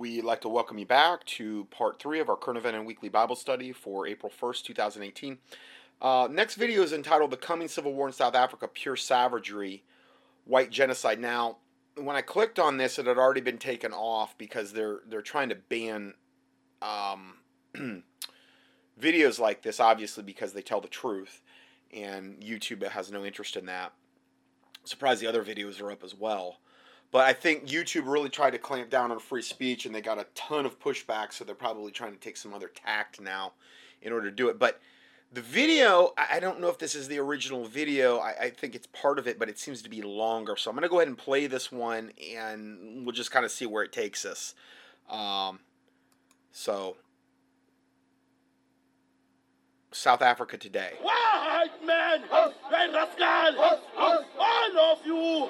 we'd like to welcome you back to part three of our current event and weekly Bible study for April 1st, 2018. Uh, next video is entitled The Coming Civil War in South Africa Pure Savagery, White Genocide. Now, when I clicked on this, it had already been taken off because they're, they're trying to ban um, videos like this, obviously, because they tell the truth, and YouTube has no interest in that. surprised the other videos are up as well. But I think YouTube really tried to clamp down on free speech, and they got a ton of pushback. So they're probably trying to take some other tact now in order to do it. But the video, I don't know if this is the original video. I, I think it's part of it, but it seems to be longer. So I'm going to go ahead and play this one, and we'll just kind of see where it takes us. Um, so South Africa today. White man, rascal, all of you,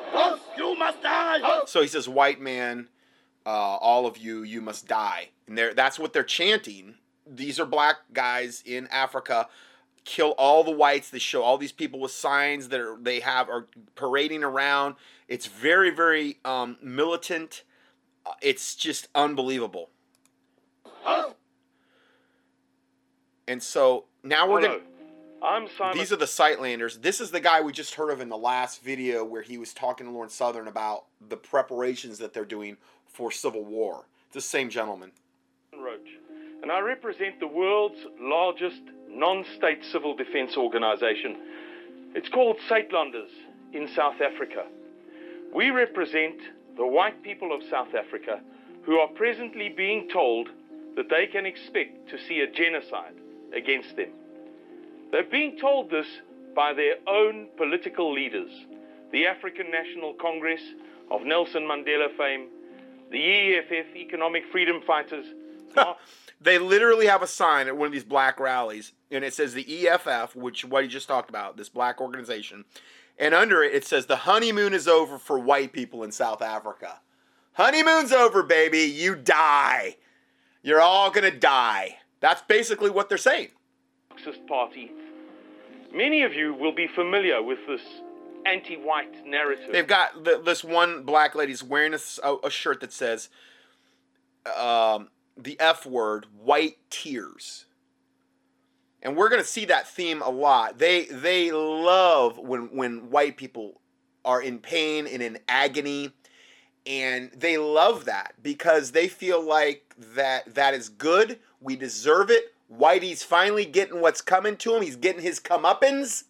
you must die. So he says, "White man, uh, all of you, you must die." And that's what they're chanting. These are black guys in Africa. Kill all the whites. They show all these people with signs that are, they have are parading around. It's very, very um, militant. Uh, It's just unbelievable. And so now we're Hello, gonna. I'm Simon. These are the Suidlanders. This is the guy we just heard of in the last video where he was talking to Lauren Southern about the preparations that they're doing for civil war. It's the same gentleman. Roche, and I represent the world's largest non-state civil defense organization. It's called Suidlanders in South Africa. We represent the white people of South Africa who are presently being told that they can expect to see a genocide against them. They're being told this by their own political leaders, the African National Congress of Nelson Mandela fame, the EFF Economic Freedom Fighters, They literally have a sign at one of these black rallies, and it says the EFF, which what he just talked about, this black organization, and under it it says the honeymoon is over for white people in South Africa. Honeymoon's over, baby. You die. You're all gonna die. That's basically what they're saying. Marxist Party. Many of you will be familiar with this anti white narrative. They've got th this one black lady's wearing a shirt that says um, the F word, white tears. And we're going to see that theme a lot. They they love when when white people are in pain and in agony and they love that because they feel like that that is good. We deserve it. Whitey's finally getting what's coming to him. He's getting his comeuppance.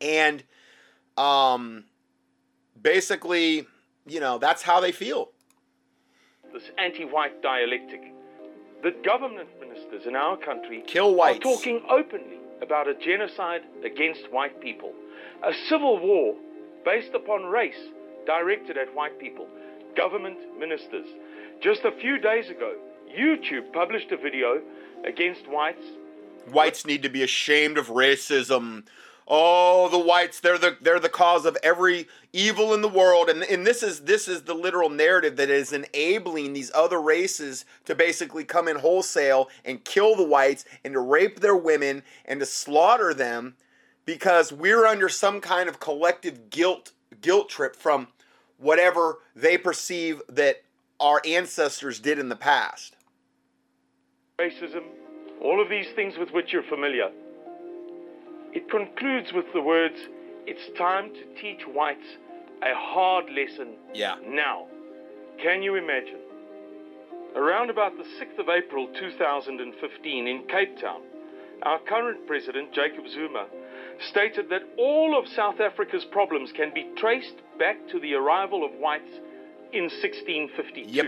And um basically, you know, that's how they feel. this anti white dialectic. The government ministers in our country Kill are talking openly about a genocide against white people, a civil war based upon race directed at white people. Government ministers. Just a few days ago, YouTube published a video against whites Whites need to be ashamed of racism. Oh, the whites, they're the they're the cause of every evil in the world. And and this is this is the literal narrative that is enabling these other races to basically come in wholesale and kill the whites and to rape their women and to slaughter them because we're under some kind of collective guilt guilt trip from whatever they perceive that our ancestors did in the past. Racism, all of these things with which you're familiar. It concludes with the words, It's time to teach whites a hard lesson Yeah. now. Can you imagine? Around about the 6th of April 2015 in Cape Town, our current president, Jacob Zuma, stated that all of South Africa's problems can be traced back to the arrival of whites in 1652. Yep.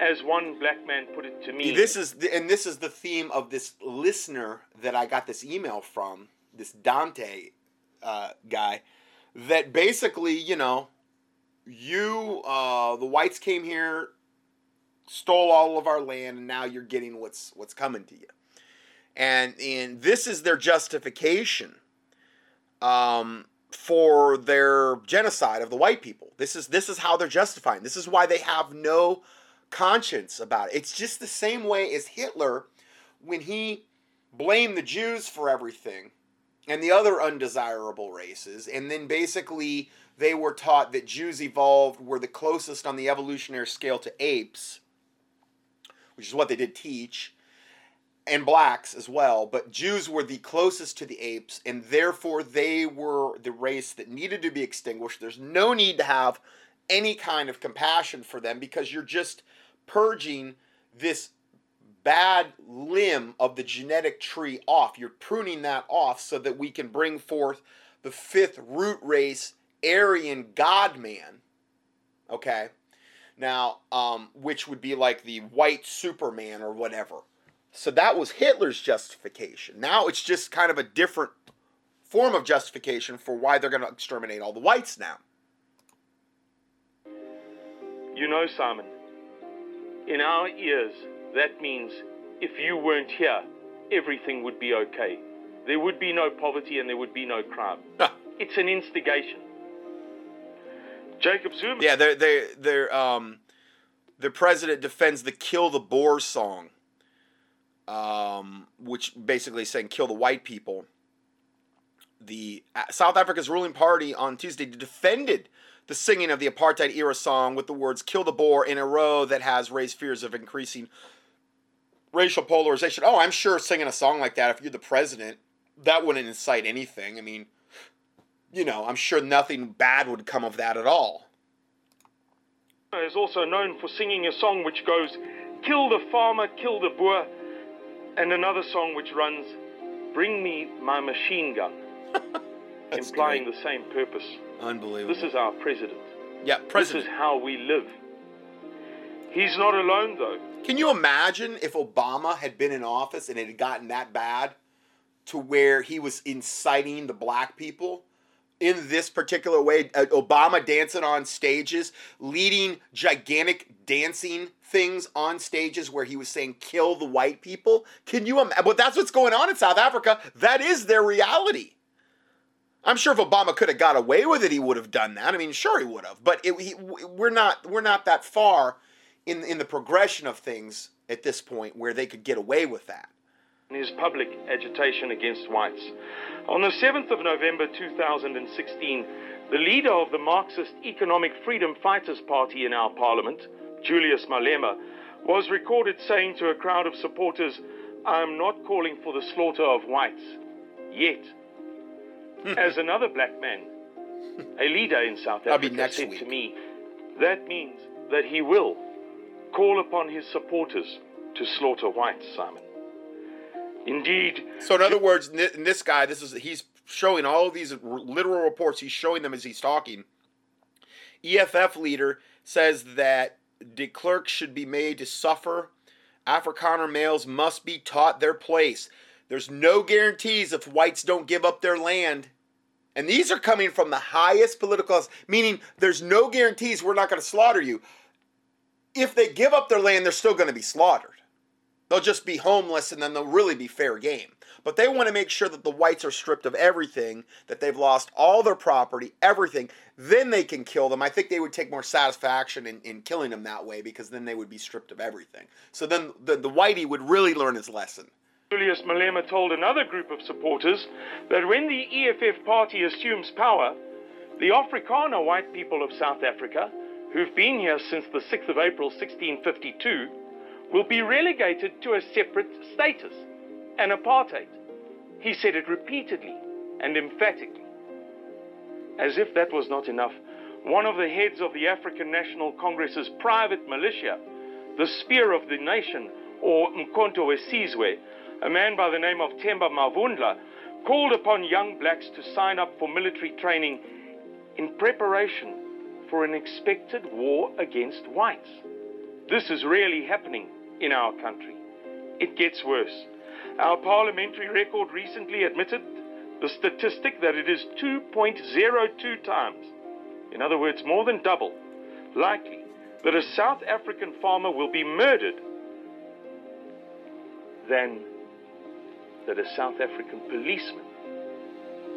As one black man put it to me, This is the, and this is the theme of this listener that I got this email from this Dante uh, guy that basically you know you uh, the whites came here stole all of our land and now you're getting what's what's coming to you. And and this is their justification um, for their genocide of the white people. This is this is how they're justifying. This is why they have no conscience about it. It's just the same way as Hitler when he blamed the Jews for everything and the other undesirable races. And then basically they were taught that Jews evolved, were the closest on the evolutionary scale to apes. which is what they did teach, and blacks as well. But Jews were the closest to the apes, and therefore they were the race that needed to be extinguished. There's no need to have any kind of compassion for them because you're just purging this bad limb of the genetic tree off. You're pruning that off so that we can bring forth the fifth root race, Aryan God man. Okay? Now, um, which would be like the white Superman or whatever. So that was Hitler's justification. Now it's just kind of a different form of justification for why they're going to exterminate all the whites now. You know, Simon, in our ears, that means if you weren't here, everything would be okay. There would be no poverty and there would be no crime. it's an instigation. Jacob Zuma. Yeah, they're they they're um, the president defends the "Kill the Boers" song, um, which basically is saying kill the white people. The uh, South Africa's ruling party on Tuesday defended the singing of the apartheid era song with the words "Kill the Boer" in a row that has raised fears of increasing racial polarization. Oh, I'm sure singing a song like that, if you're the president, that wouldn't incite anything. I mean, you know, I'm sure nothing bad would come of that at all. Is also known for singing a song which goes, Kill the farmer, kill the Boer, and another song which runs, Bring me my machine gun, implying great. the same purpose. Unbelievable. This is our president. yeah, president. This is how we live. He's not alone, though. Can you imagine if Obama had been in office and it had gotten that bad to where he was inciting the black people in this particular way? Uh, Obama dancing on stages, leading gigantic dancing things on stages where he was saying kill the white people. Can you imagine? But that's what's going on in South Africa. That is their reality. I'm sure if Obama could have got away with it, he would have done that. I mean, sure he would have, but it, he, we're not we're not that far in in the progression of things at this point where they could get away with that. His public agitation against whites. On the 7th of November 2016, the leader of the Marxist Economic Freedom Fighters Party in our parliament, Julius Malema, was recorded saying to a crowd of supporters, I am not calling for the slaughter of whites. Yet. As another black man, a leader in South Africa, said week. to me, that means that he will call upon his supporters to slaughter whites, Simon. Indeed, So in other words, in this guy, this is he's showing all of these literal reports. He's showing them as he's talking. EFF leader says that de Klerk should be made to suffer. Afrikaner males must be taught their place. There's no guarantees if whites don't give up their land. And these are coming from the highest political, meaning there's no guarantees we're not going to slaughter you. If they give up their land, they're still going to be slaughtered. They'll just be homeless and then they'll really be fair game. But they want to make sure that the whites are stripped of everything, that they've lost all their property, everything. Then they can kill them. I think they would take more satisfaction in, in killing them that way because then they would be stripped of everything. So then the, the whitey would really learn his lesson. Julius Malema told another group of supporters that when the EFF party assumes power, the Afrikaner white people of South Africa, who've been here since the 6th of April 1652, will be relegated to a separate status, an apartheid. He said it repeatedly and emphatically. As if that was not enough, one of the heads of the African National Congress's private militia, the Spear of the Nation, or Mkonto Wesizwe, a man by the name of Temba Mavundla, called upon young blacks to sign up for military training in preparation for an expected war against whites. This is really happening in our country. It gets worse. Our parliamentary record recently admitted the statistic that it is 2.02 times, in other words, more than double, likely that a South African farmer will be murdered than that a South African policeman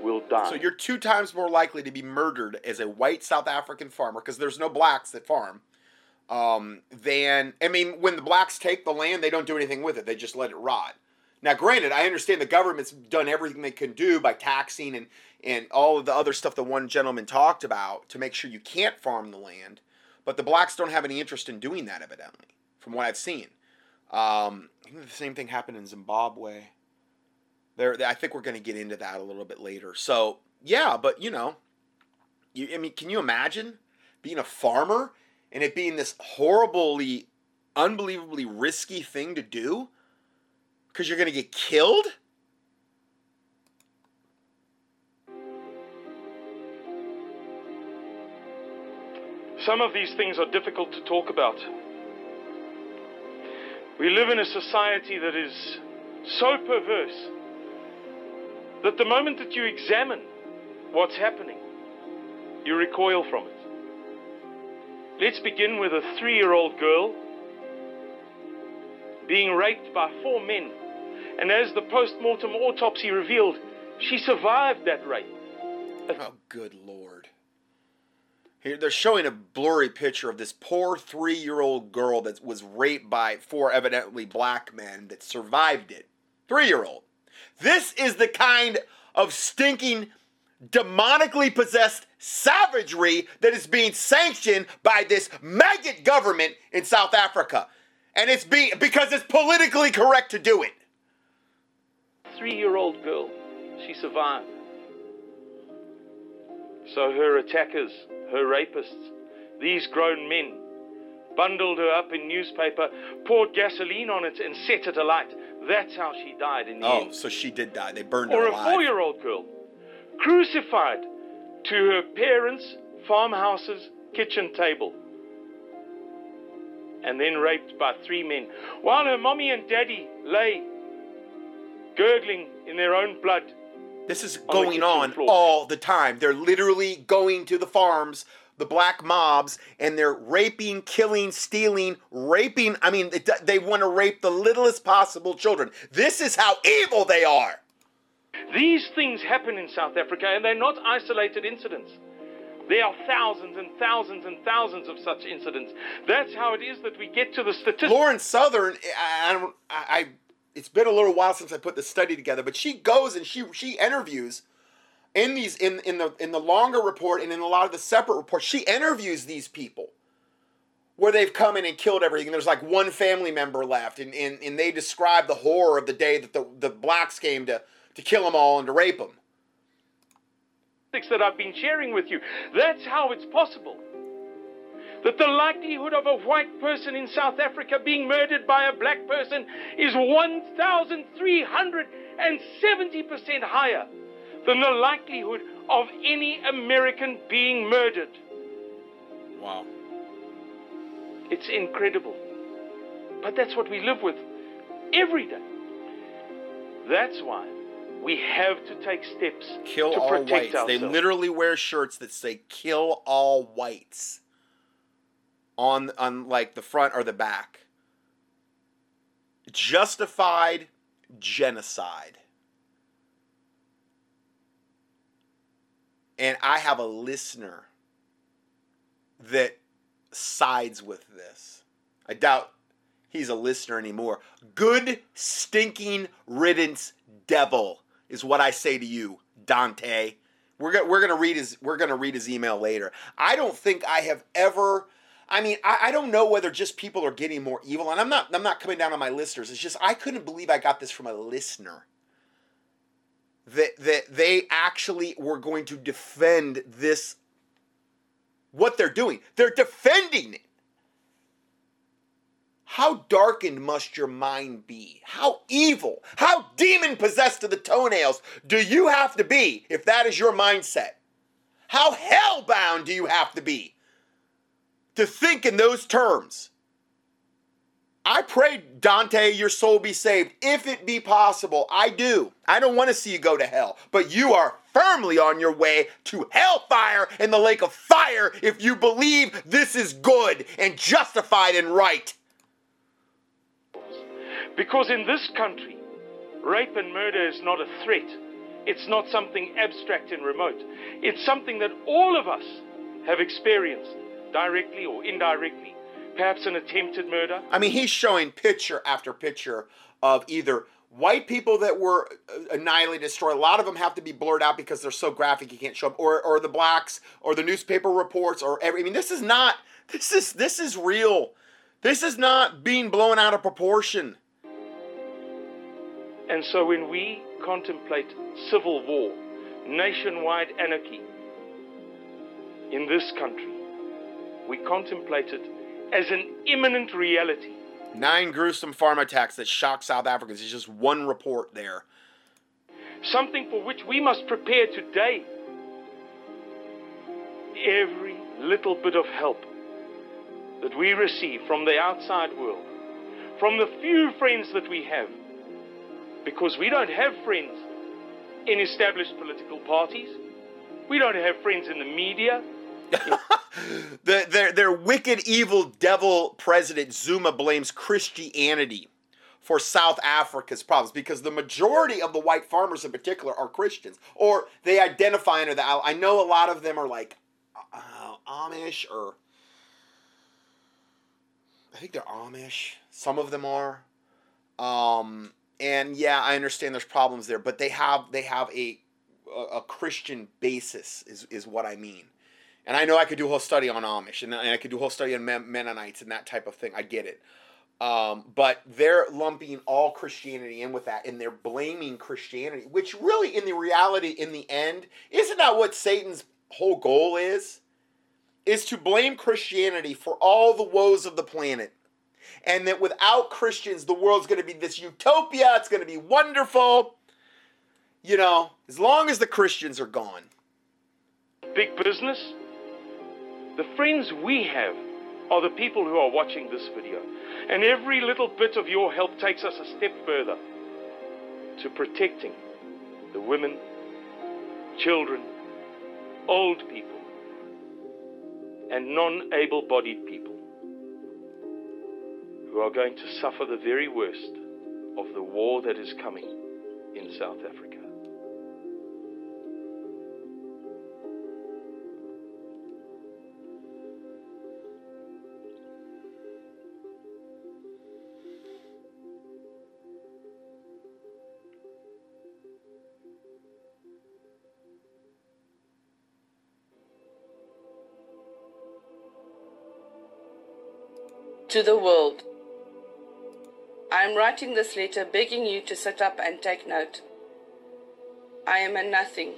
will die. So you're two times more likely to be murdered as a white South African farmer because there's no blacks that farm. Um, than I mean, when the blacks take the land, they don't do anything with it; they just let it rot. Now, granted, I understand the government's done everything they can do by taxing and and all of the other stuff the one gentleman talked about to make sure you can't farm the land, but the blacks don't have any interest in doing that, evidently, from what I've seen. Um, I think the same thing happened in Zimbabwe. There, I think we're going to get into that a little bit later. So yeah, but you know, you, I mean, can you imagine being a farmer and it being this horribly, unbelievably risky thing to do because you're going to get killed? Some of these things are difficult to talk about. We live in a society that is so perverse that the moment that you examine what's happening, you recoil from it. Let's begin with a three year old girl being raped by four men. And as the post mortem autopsy revealed, she survived that rape. Oh, good lord. Here, they're showing a blurry picture of this poor three year old girl that was raped by four evidently black men that survived it. Three year old. This is the kind of stinking, demonically possessed savagery that is being sanctioned by this maggot government in South Africa. And it's being because it's politically correct to do it. Three year old girl, she survived. So her attackers, her rapists, these grown men, bundled her up in newspaper, poured gasoline on it, and set it alight. That's how she died in the Oh, end. so she did die. They burned Or her a four year old girl, crucified to her parents' farmhouse's kitchen table, and then raped by three men, while her mommy and daddy lay gurgling in their own blood. This is going on floor. all the time. They're literally going to the farms, the black mobs, and they're raping, killing, stealing, raping. I mean, they want to rape the littlest possible children. This is how evil they are. These things happen in South Africa, and they're not isolated incidents. There are thousands and thousands and thousands of such incidents. That's how it is that we get to the statistics. Lauren Southern, I, I, I it's been a little while since I put the study together, but she goes and she she interviews in these in in the in the longer report and in a lot of the separate reports. She interviews these people where they've come in and killed everything. There's like one family member left, and and, and they describe the horror of the day that the the blacks came to to kill them all and to rape them. that I've been sharing with you. That's how it's possible. That the likelihood of a white person in South Africa being murdered by a black person is 1,370% higher than the likelihood of any American being murdered. Wow. It's incredible. But that's what we live with every day. That's why we have to take steps Kill to all protect whites. They literally wear shirts that say "Kill all whites" on on like the front or the back. Justified genocide. And I have a listener that sides with this. I doubt he's a listener anymore. Good stinking riddance devil is what I say to you, Dante. We're gonna we're gonna read his we're gonna read his email later. I don't think I have ever I mean, I, I don't know whether just people are getting more evil, and I'm not I'm not coming down on my listeners. It's just I couldn't believe I got this from a listener. That that they actually were going to defend this what they're doing. They're defending it. How darkened must your mind be? How evil, how demon possessed to the toenails do you have to be if that is your mindset? How hellbound do you have to be to think in those terms? I pray, Dante, your soul be saved. If it be possible, I do. I don't want to see you go to hell, but you are firmly on your way to hellfire in the lake of fire if you believe this is good and justified and right. Because in this country, rape and murder is not a threat. It's not something abstract and remote. It's something that all of us have experienced, directly or indirectly. Perhaps an attempted murder. I mean, he's showing picture after picture of either white people that were uh, annihilated, destroyed. A lot of them have to be blurred out because they're so graphic you can't show them, or or the blacks, or the newspaper reports, or every. I mean, this is not. This is this is real. This is not being blown out of proportion. And so when we contemplate civil war, nationwide anarchy in this country, we contemplate it as an imminent reality. Nine gruesome farm attacks that shocked South Africans. is just one report there. Something for which we must prepare today. Every little bit of help that we receive from the outside world, from the few friends that we have, because we don't have friends in established political parties, we don't have friends in the media. the, their, their wicked, evil devil president Zuma blames Christianity for South Africa's problems because the majority of the white farmers in particular are Christians or they identify under the I know a lot of them are like uh, Amish or I think they're Amish. Some of them are. Um, and yeah, I understand there's problems there, but they have they have a a, a Christian basis is is what I mean. And I know I could do a whole study on Amish, and I could do a whole study on Mennonites and that type of thing. I get it. Um, but they're lumping all Christianity in with that, and they're blaming Christianity, which really, in the reality, in the end, isn't that what Satan's whole goal is? Is to blame Christianity for all the woes of the planet. And that without Christians, the world's going to be this utopia, it's going to be wonderful. You know, as long as the Christians are gone. Big business the friends we have are the people who are watching this video. And every little bit of your help takes us a step further to protecting the women, children, old people, and non able bodied people who are going to suffer the very worst of the war that is coming in South Africa. To the world. I am writing this letter begging you to sit up and take note. I am a nothing.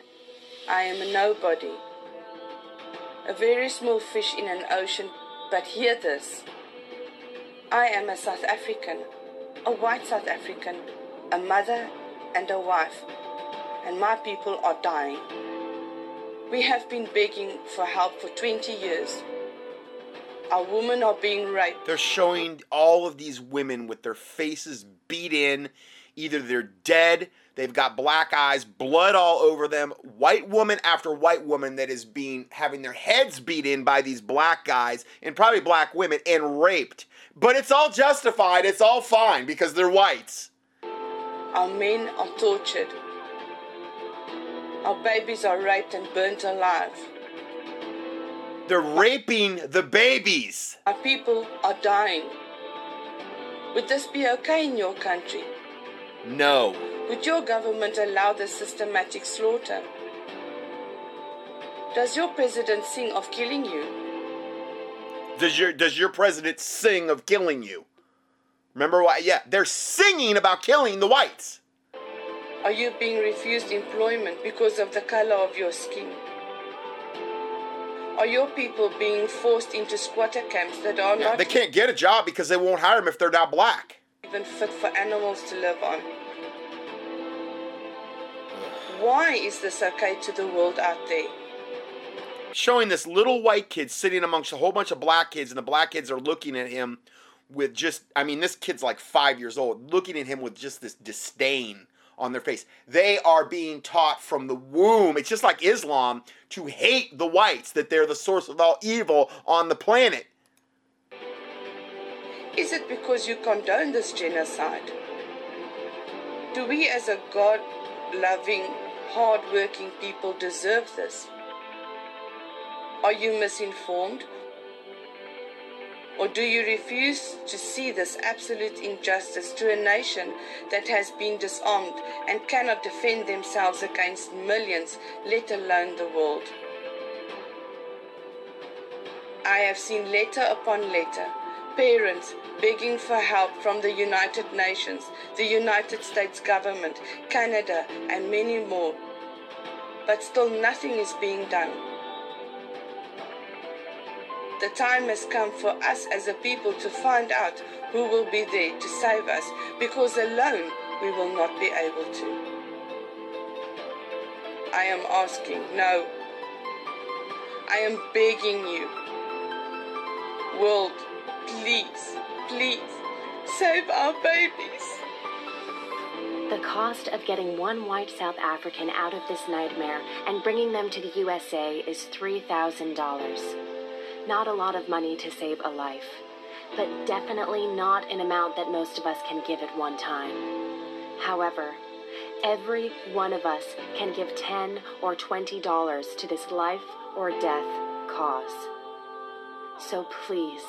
I am a nobody. A very small fish in an ocean, but hear this. I am a South African, a white South African, a mother and a wife, and my people are dying. We have been begging for help for 20 years. Our women are being raped. They're showing all of these women with their faces beat in. Either they're dead, they've got black eyes, blood all over them. White woman after white woman that is being having their heads beat in by these black guys and probably black women and raped. But it's all justified. It's all fine because they're whites. Our men are tortured. Our babies are raped and burnt alive. They're raping the babies. Our people are dying. Would this be okay in your country? No. Would your government allow this systematic slaughter? Does your president sing of killing you? Does your does your president sing of killing you? Remember why? Yeah, they're singing about killing the whites. Are you being refused employment because of the color of your skin? Are your people being forced into squatter camps that are not? They can't get a job because they won't hire them if they're not black. Even fit for animals to live on. Why is this okay to the world out there? Showing this little white kid sitting amongst a whole bunch of black kids, and the black kids are looking at him with just, I mean, this kid's like five years old, looking at him with just this disdain on their face. They are being taught from the womb. It's just like Islam to hate the whites, that they're the source of all evil on the planet. Is it because you condone this genocide? Do we, as a God loving, hard working people, deserve this? Are you misinformed? Or do you refuse to see this absolute injustice to a nation that has been disarmed and cannot defend themselves against millions, let alone the world? I have seen letter upon letter parents begging for help from the United Nations, the United States government, Canada, and many more. But still nothing is being done. The time has come for us as a people to find out who will be there to save us because alone we will not be able to. I am asking, no. I am begging you. World, please, please, save our babies. The cost of getting one white South African out of this nightmare and bringing them to the USA is $3,000. Not a lot of money to save a life, but definitely not an amount that most of us can give at one time. However, every one of us can give 10 or $20 to this life or death cause. So please,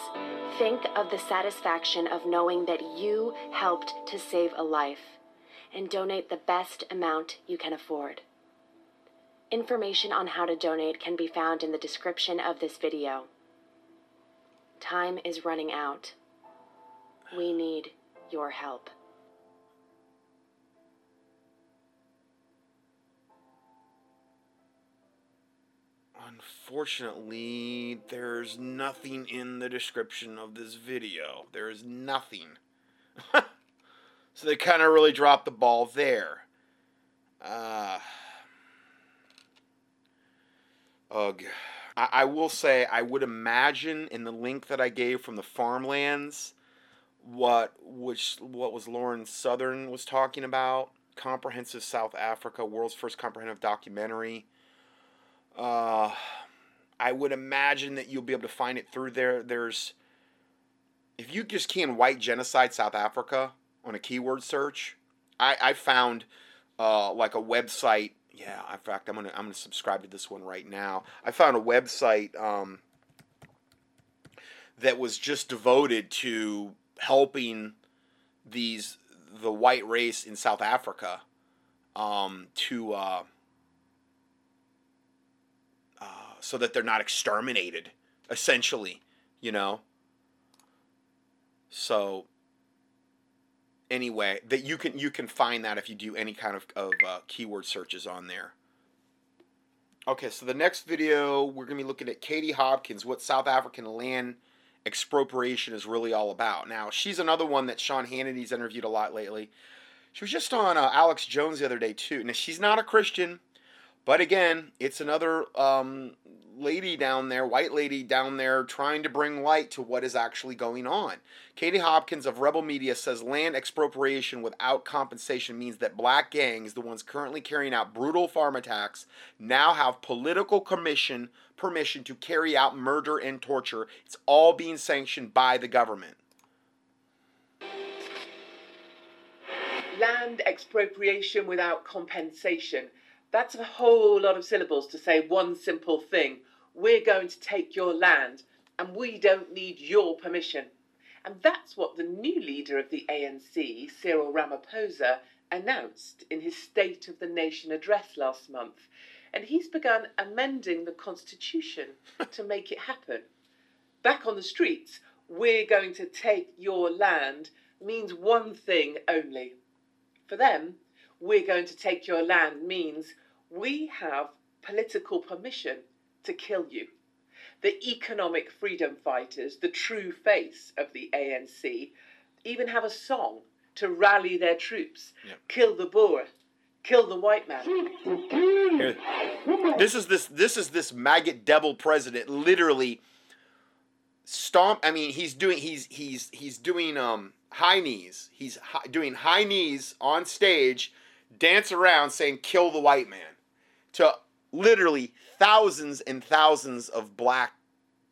think of the satisfaction of knowing that you helped to save a life and donate the best amount you can afford. Information on how to donate can be found in the description of this video. Time is running out. We need your help. Unfortunately, there's nothing in the description of this video. There is nothing. so they kind of really dropped the ball there. Uh, ugh. I, I will say, I would imagine in the link that I gave from the farmlands, what which what was Lauren Southern was talking about, comprehensive South Africa, world's first comprehensive documentary. Uh, I would imagine that you'll be able to find it through there. There's, if you just in white genocide South Africa on a keyword search, I, I found uh, like a website. Yeah, in fact, I'm gonna I'm gonna subscribe to this one right now. I found a website um, that was just devoted to helping these the white race in South Africa um, to. Uh, so that they're not exterminated, essentially, you know. So anyway, that you can you can find that if you do any kind of, of uh, keyword searches on there. Okay, so the next video we're gonna be looking at Katie Hopkins, what South African land expropriation is really all about. Now she's another one that Sean Hannity's interviewed a lot lately. She was just on uh, Alex Jones the other day too. Now she's not a Christian. But again, it's another um, lady down there, white lady down there, trying to bring light to what is actually going on. Katie Hopkins of Rebel Media says land expropriation without compensation means that black gangs, the ones currently carrying out brutal farm attacks, now have political commission permission to carry out murder and torture. It's all being sanctioned by the government. Land expropriation without compensation that's a whole lot of syllables to say one simple thing. We're going to take your land and we don't need your permission. And that's what the new leader of the ANC, Cyril Ramaphosa, announced in his State of the Nation address last month. And he's begun amending the constitution to make it happen. Back on the streets, we're going to take your land means one thing only. For them, we're going to take your land means we have political permission to kill you. The economic freedom fighters, the true face of the ANC, even have a song to rally their troops. Yep. Kill the Boer, kill the white man. Here, this is this this is this maggot devil president literally stomp I mean he's doing he's he's he's doing um high knees. He's hi, doing high knees on stage, dance around saying kill the white man to literally thousands and thousands of black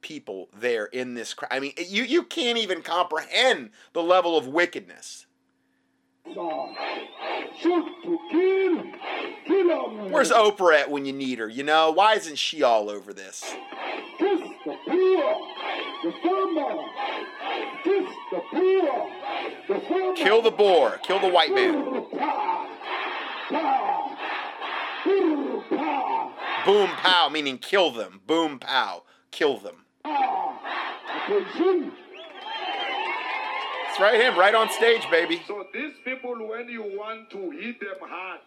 people there in this crowd. I mean, you you can't even comprehend the level of wickedness. Where's Oprah at when you need her? You know, why isn't she all over this? Kill the Boer, Kill the white man. Boom pow, meaning kill them. Boom pow, kill them. It's right, him, right on stage, baby. So these people, when you want to hit them hard,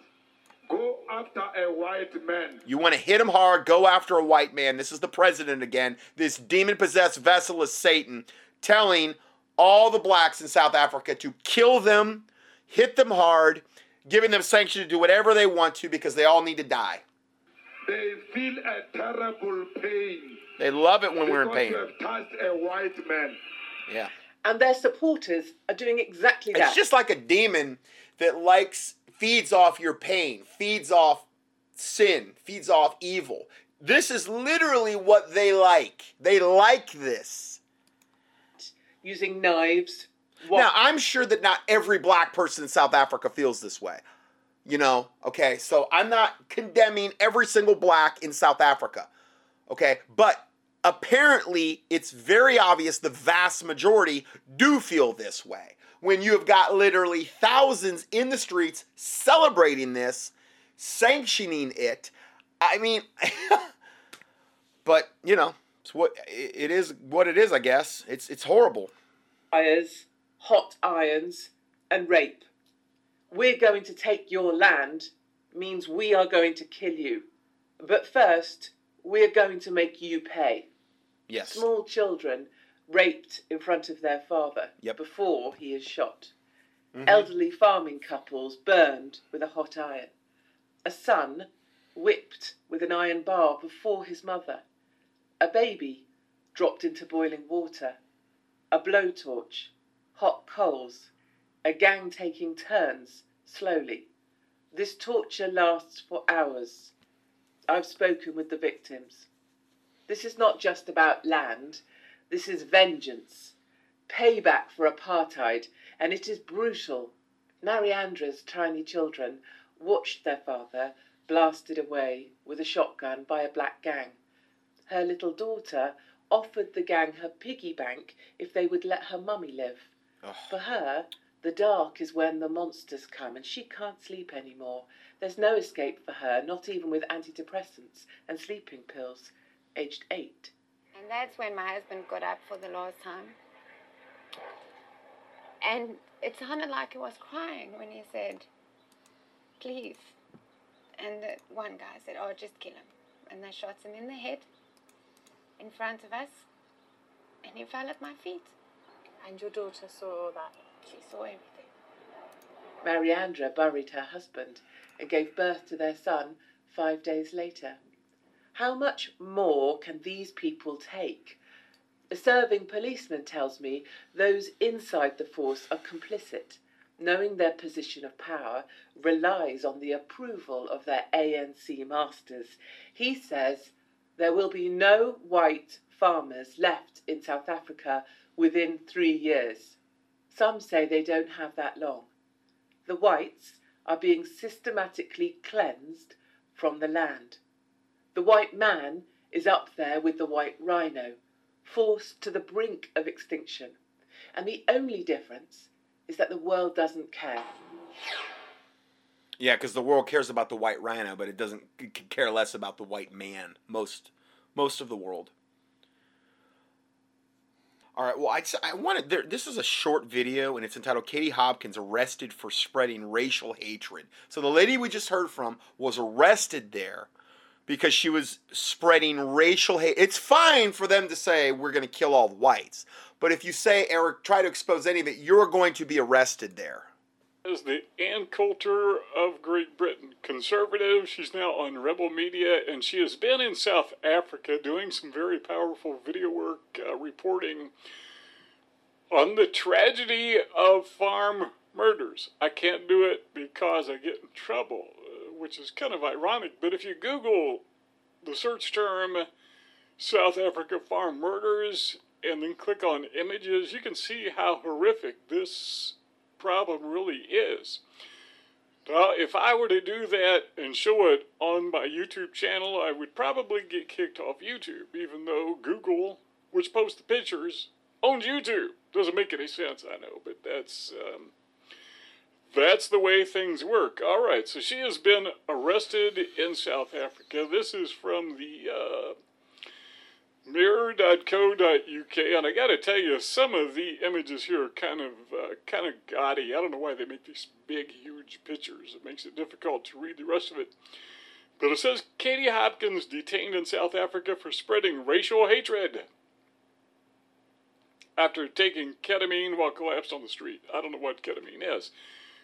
go after a white man. You want to hit him hard, go after a white man. This is the president again. This demon possessed vessel is Satan telling all the blacks in South Africa to kill them, hit them hard, giving them sanction to do whatever they want to because they all need to die. They feel a terrible pain. They love it when we're in because pain. you have touched a white man. Yeah. And their supporters are doing exactly that. It's just like a demon that likes feeds off your pain, feeds off sin, feeds off evil. This is literally what they like. They like this. using knives. What? Now, I'm sure that not every black person in South Africa feels this way. You know, okay? So I'm not condemning every single black in South Africa. Okay? But apparently, it's very obvious the vast majority do feel this way. When you have got literally thousands in the streets celebrating this, sanctioning it. I mean, but, you know, it's what it is what it is, I guess. It's it's horrible. fires, hot irons, and rape. We're going to take your land means we are going to kill you. But first, we're going to make you pay. Yes. Small children raped in front of their father Yep. before he is shot. Mhm. Elderly farming couples burned with a hot iron. A son whipped with an iron bar before his mother. A baby dropped into boiling water. A blowtorch, hot coals, a gang taking turns slowly. This torture lasts for hours. I've spoken with the victims. This is not just about land, this is vengeance, payback for apartheid, and it is brutal. Mariandra's tiny children watched their father blasted away with a shotgun by a black gang. Her little daughter offered the gang her piggy bank if they would let her mummy live. Ugh. For her, the dark is when the monsters come and she can't sleep anymore. There's no escape for her, not even with antidepressants and sleeping pills. Aged eight. And that's when my husband got up for the last time. And it sounded like he was crying when he said, please. And the one guy said, oh, just kill him. And they shot him in the head in front of us. And he fell at my feet. And your daughter saw all that. She saw everything. Mariandra buried her husband and gave birth to their son five days later. How much more can these people take? A serving policeman tells me those inside the force are complicit. Knowing their position of power relies on the approval of their ANC masters. He says there will be no white farmers left in South Africa within three years. Some say they don't have that long. The whites are being systematically cleansed from the land. The white man is up there with the white rhino, forced to the brink of extinction. And the only difference is that the world doesn't care. Yeah, because the world cares about the white rhino, but it doesn't care less about the white man. Most, most of the world. All right. Well, I, I wanted there. This is a short video, and it's entitled "Katie Hopkins arrested for spreading racial hatred." So the lady we just heard from was arrested there because she was spreading racial hate. It's fine for them to say we're going to kill all the whites, but if you say Eric, try to expose any of it, you're going to be arrested there. Is the Ann Coulter of Great Britain, conservative. She's now on Rebel Media, and she has been in South Africa doing some very powerful video work, uh, reporting on the tragedy of farm murders. I can't do it because I get in trouble, uh, which is kind of ironic. But if you Google the search term South Africa farm murders and then click on images, you can see how horrific this problem really is. Now, if I were to do that and show it on my YouTube channel, I would probably get kicked off YouTube, even though Google, which posts the pictures, owns YouTube. Doesn't make any sense, I know, but that's um, that's the way things work. All right, so she has been arrested in South Africa. This is from the uh, mirror.co.uk, and I got to tell you, some of the images here are kind of uh, kind of gaudy. I don't know why they make these big, huge pictures. It makes it difficult to read the rest of it. But it says Katie Hopkins detained in South Africa for spreading racial hatred after taking ketamine while collapsed on the street. I don't know what ketamine is.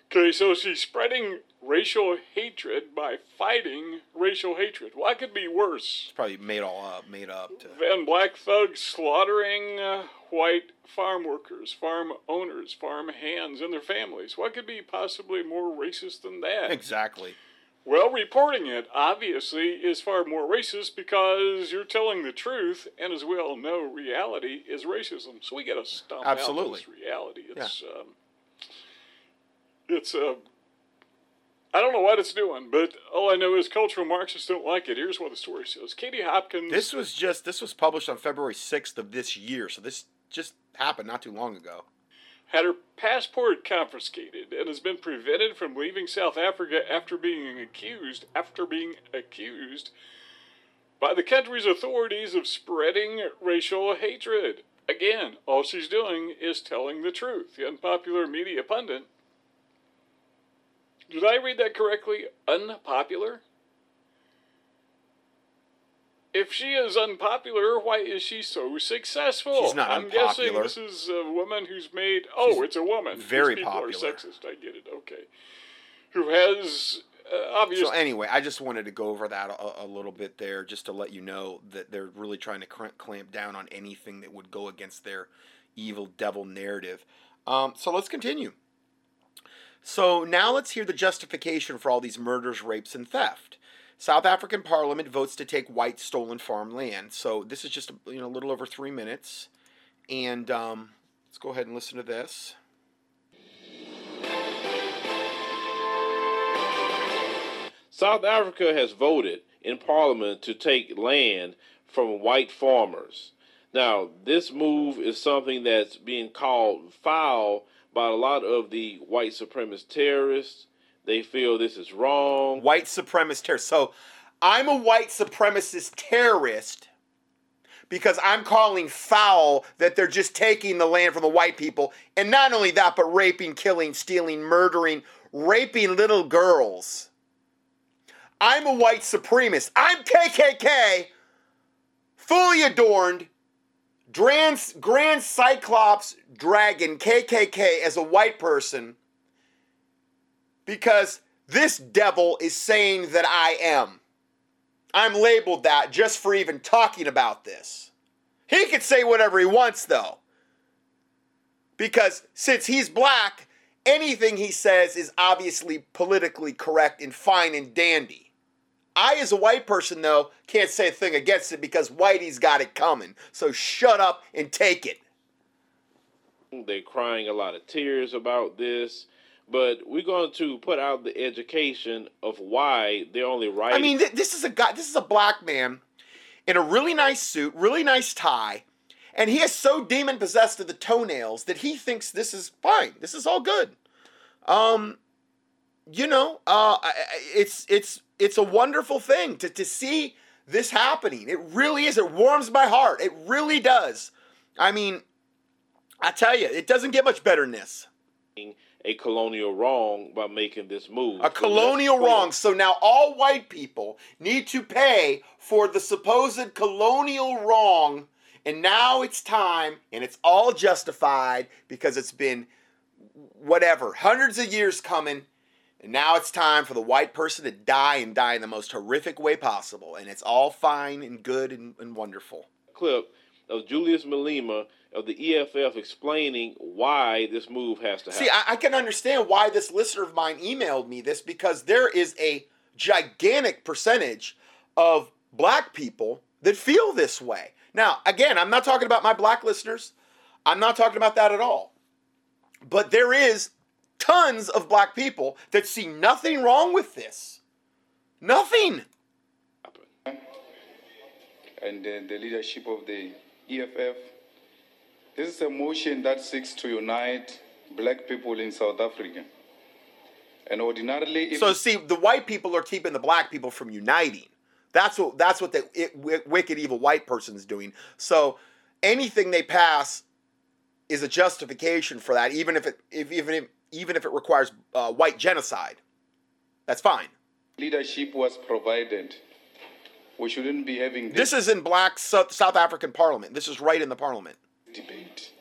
Okay, so she's spreading racial hatred by fighting racial hatred. What could be worse? It's probably made all up, made up. To... Than black thugs slaughtering uh, white farm workers, farm owners, farm hands, and their families. What could be possibly more racist than that? Exactly. Well, reporting it obviously is far more racist because you're telling the truth, and as we all know, reality is racism. So we got to stomp Absolutely. out this reality. It's yeah. um, it's uh, I don't know what it's doing, but all I know is cultural Marxists don't like it. Here's what the story says: Katie Hopkins. This was just this was published on February sixth of this year, so this just happened not too long ago. Had her passport confiscated and has been prevented from leaving South Africa after being accused after being accused by the country's authorities of spreading racial hatred. Again, all she's doing is telling the truth. The unpopular media pundit did I read that correctly? Unpopular? If she is unpopular, why is she so successful? She's not I'm unpopular. guessing this is a woman who's made. Oh, She's it's a woman. very These people popular. are sexist. I get it. Okay. Who has uh, obviously. So anyway, I just wanted to go over that a, a little bit there, just to let you know that they're really trying to cr- clamp down on anything that would go against their evil devil narrative. Um, so let's continue. So now let's hear the justification for all these murders, rapes, and theft. South African Parliament votes to take white stolen farm land. So this is just you know a little over three minutes, and um, let's go ahead and listen to this. South Africa has voted in Parliament to take land from white farmers. Now, this move is something that's being called foul by a lot of the white supremacist terrorists. They feel this is wrong. White supremacist terrorist. So I'm a white supremacist terrorist because I'm calling foul that they're just taking the land from the white people. And not only that, but raping, killing, stealing, murdering, raping little girls. I'm a white supremacist. I'm KKK, fully adorned, Grand, Grand Cyclops Dragon KKK as a white person because this devil is saying that I am. I'm labeled that just for even talking about this. He could say whatever he wants, though. Because since he's black, anything he says is obviously politically correct and fine and dandy. I, as a white person, though, can't say a thing against it because Whitey's got it coming. So shut up and take it. They're crying a lot of tears about this, but we're going to put out the education of why they're only right. I mean, th- this is a guy. This is a black man in a really nice suit, really nice tie, and he is so demon possessed of the toenails that he thinks this is fine. This is all good. Um, you know, uh, it's it's it's a wonderful thing to to see this happening. It really is. It warms my heart. It really does. I mean, I tell you, it doesn't get much better than this. a colonial wrong by making this move. A colonial wrong. So now all white people need to pay for the supposed colonial wrong. And now it's time, and it's all justified because it's been whatever, hundreds of years coming. And now it's time for the white person to die and die in the most horrific way possible. And it's all fine and good and, and wonderful. Clip of Julius Malema of the EFF explaining why this move has to happen. See, I, I can understand why this listener of mine emailed me this because there is a gigantic percentage of black people that feel this way. Now, again, I'm not talking about my black listeners. I'm not talking about that at all. But there is tons of black people that see nothing wrong with this. Nothing. And uh, the leadership of the EFF. This is a motion that seeks to unite black people in South Africa. And ordinarily, So, see, the white people are keeping the black people from uniting. That's what that's what the it, wicked evil white person's doing. So anything they pass is a justification for that, even if it if, even if, even if it requires uh, white genocide. That's fine. Leadership was provided. We shouldn't be having this. This is in black South African parliament. This is right in the parliament. Debate.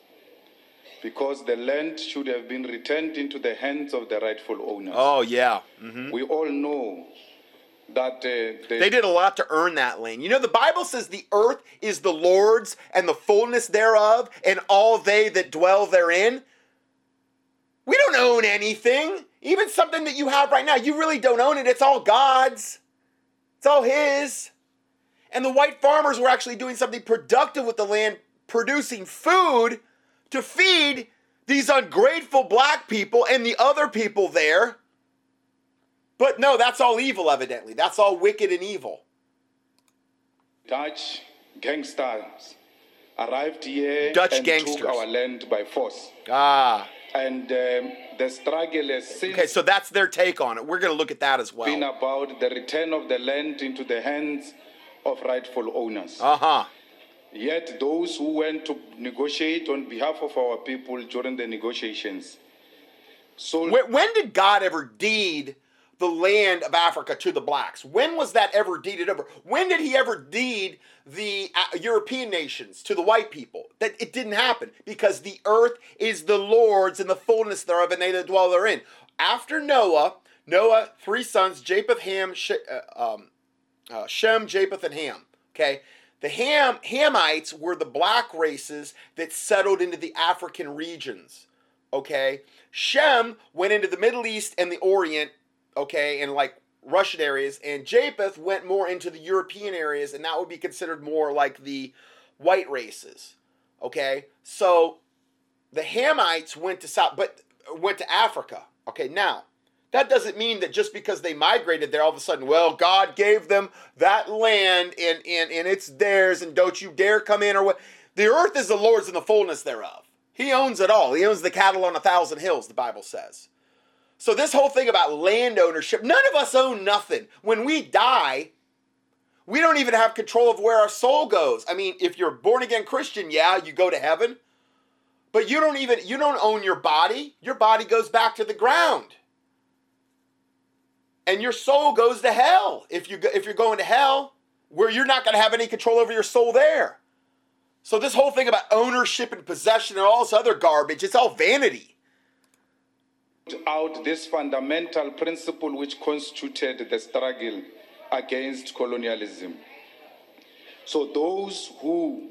Because the land should have been returned into the hands of the rightful owners. Oh, yeah. Mm-hmm. We all know that uh, they, they did a lot to earn that land. You know, the Bible says the earth is the Lord's and the fullness thereof, and all they that dwell therein. We don't own anything. Even something that you have right now, you really don't own it. It's all God's, it's all His. And the white farmers were actually doing something productive with the land, producing food to feed these ungrateful black people and the other people there. But no, that's all evil, evidently. That's all wicked and evil. Dutch gangsters arrived here Dutch and gangsters. took our land by force. Ah. And um, the struggle since Okay, so that's their take on it. We're going to look at that as well. been about the return of the land into the hands of rightful owners. Uh huh. Yet those who went to negotiate on behalf of our people during the negotiations. So when, when did God ever deed the land of Africa to the blacks? When was that ever deeded over? When did he ever deed the uh, European nations to the white people? That it didn't happen because the earth is the Lord's and the fullness thereof, and they that dwell therein. After Noah, Noah three sons, Japheth, Ham, uh, um, uh, Shem, Japheth, and Ham. Okay, the Ham Hamites were the black races that settled into the African regions. Okay, Shem went into the Middle East and the Orient. Okay, and like Russian areas, and Japheth went more into the European areas, and that would be considered more like the white races. Okay, so the Hamites went to South, but went to Africa. Okay, now that doesn't mean that just because they migrated there, all of a sudden, well, God gave them that land and, and, and it's theirs, and don't you dare come in or what. The earth is the Lord's and the fullness thereof. He owns it all. He owns the cattle on a thousand hills, the Bible says. So, this whole thing about land ownership, none of us own nothing. When we die, we don't even have control of where our soul goes. I mean, if you're born again Christian, yeah, you go to heaven. But you don't even you don't own your body. Your body goes back to the ground and your soul goes to hell if you if you're going to hell where you're not going to have any control over your soul there so this whole thing about ownership and possession and all this other garbage it's all vanity out this fundamental principle which constituted the struggle against colonialism so those who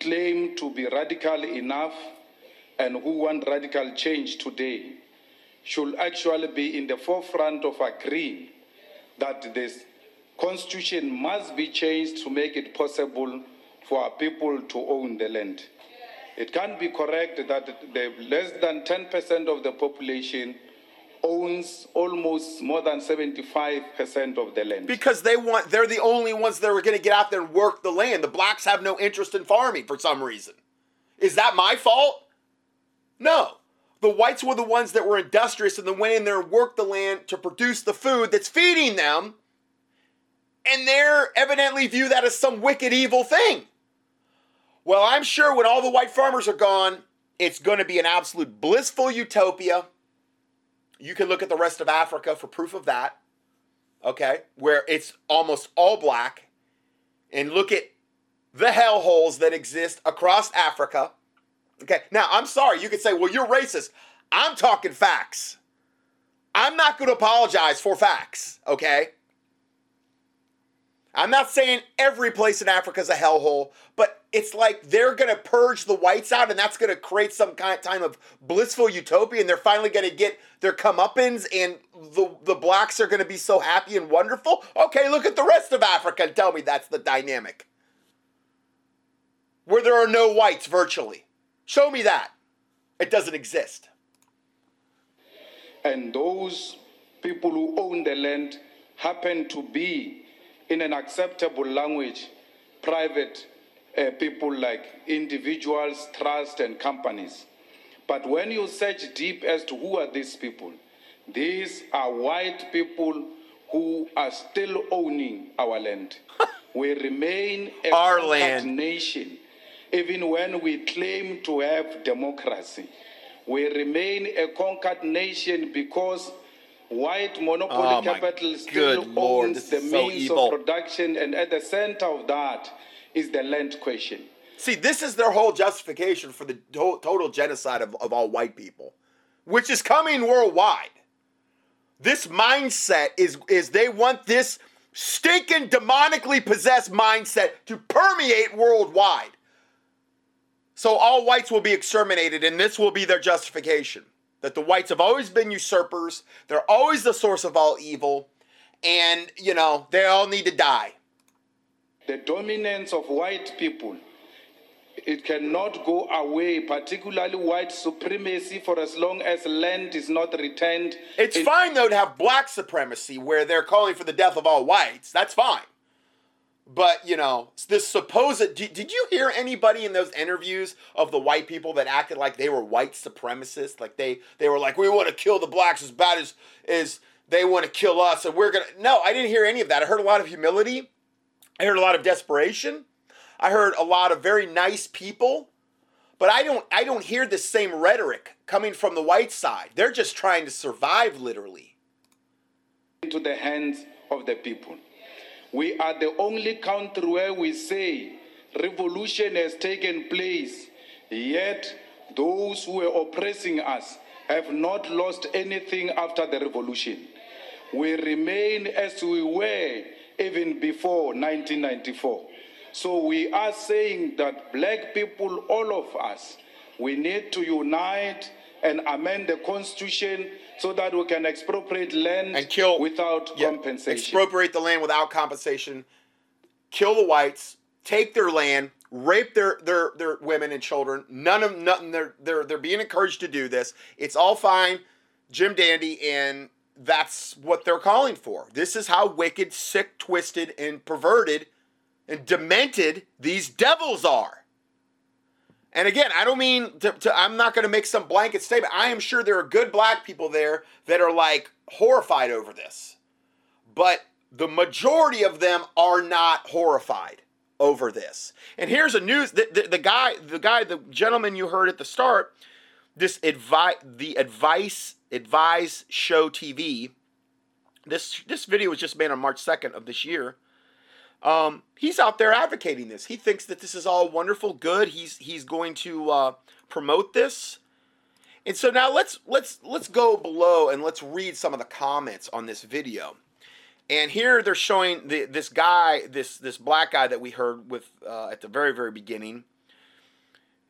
claim to be radical enough and who want radical change today should actually be in the forefront of agreeing that this constitution must be changed to make it possible for our people to own the land. It can't be correct that the less than 10% of the population owns almost more than 75% of the land. Because they want they're the only ones that are going to get out there and work the land. The blacks have no interest in farming for some reason. Is that my fault? No. The whites were the ones that were industrious and then went in there and worked the land to produce the food that's feeding them. And they're evidently view that as some wicked, evil thing. Well, I'm sure when all the white farmers are gone, it's going to be an absolute blissful utopia. You can look at the rest of Africa for proof of that. Okay, where it's almost all black, and look at the hellholes that exist across Africa Okay, now I'm sorry. You could say, well, you're racist. I'm talking facts. I'm not going to apologize for facts, okay? I'm not saying every place in Africa is a hellhole, but it's like they're going to purge the whites out and that's going to create some kind of time of blissful utopia and they're finally going to get their comeuppance and the, the blacks are going to be so happy and wonderful. Okay, look at the rest of Africa and tell me that's the dynamic. Where there are no whites virtually. Show me that. It doesn't exist. And those people who own the land happen to be, in an acceptable language, private uh, people like individuals, trusts, and companies. But when you search deep as to who are these people, these are white people who are still owning our land. we remain a Our conquered land. nation, even when we claim to have democracy. We remain a conquered nation because white monopoly Oh, capital still good Lord, owns the is so means of production, and at the center of that is the land question. See, this is their whole justification for the to- total genocide of, of all white people, which is coming worldwide. This mindset is is they want this stinking demonically possessed mindset to permeate worldwide. So all whites will be exterminated, and this will be their justification. That the whites have always been usurpers, they're always the source of all evil, and you know, they all need to die. The dominance of white people, it cannot go away, particularly white supremacy, for as long as land is not returned. It's in- fine though to have black supremacy where they're calling for the death of all whites. That's fine. But you know, this supposed did, did you hear anybody in those interviews of the white people that acted like they were white supremacists? Like they they were like, we want to kill the blacks as bad as as they want to kill us, and we're gonna. No, I didn't hear any of that. I heard a lot of humility. I heard a lot of desperation. I heard a lot of very nice people. But I don't I don't hear the same rhetoric coming from the white side. They're just trying to survive literally. into the hands of the people. We are the only country where we say revolution has taken place, yet those who were oppressing us have not lost anything after the revolution. We remain as we were even before 1994. So we are saying that black people, all of us, we need to unite and amend the constitution so that we can expropriate land And kill without Yeah, compensation. Expropriate the land without compensation. Kill the whites. Take their land. Rape their their their women and children. None of nothing. They're they're they're being encouraged to do this. It's all fine, Jim Dandy, and that's what they're calling for. This is how wicked, sick, twisted, and perverted, and demented these devils are. And again, I don't mean to, to I'm not going to make some blanket statement. I am sure there are good black people there that are like horrified over this. But the majority of them are not horrified over this. And here's a news the, the, the guy the guy the gentleman you heard at the start this advice the advice advise show TV this this video was just made on March 2nd of this year um, he's out there advocating this. He thinks that this is all wonderful, good. He's he's going to uh, promote this. And so now let's let's let's go below and let's read some of the comments on this video. And here they're showing the, this guy, this this black guy that we heard with uh, at the very very beginning.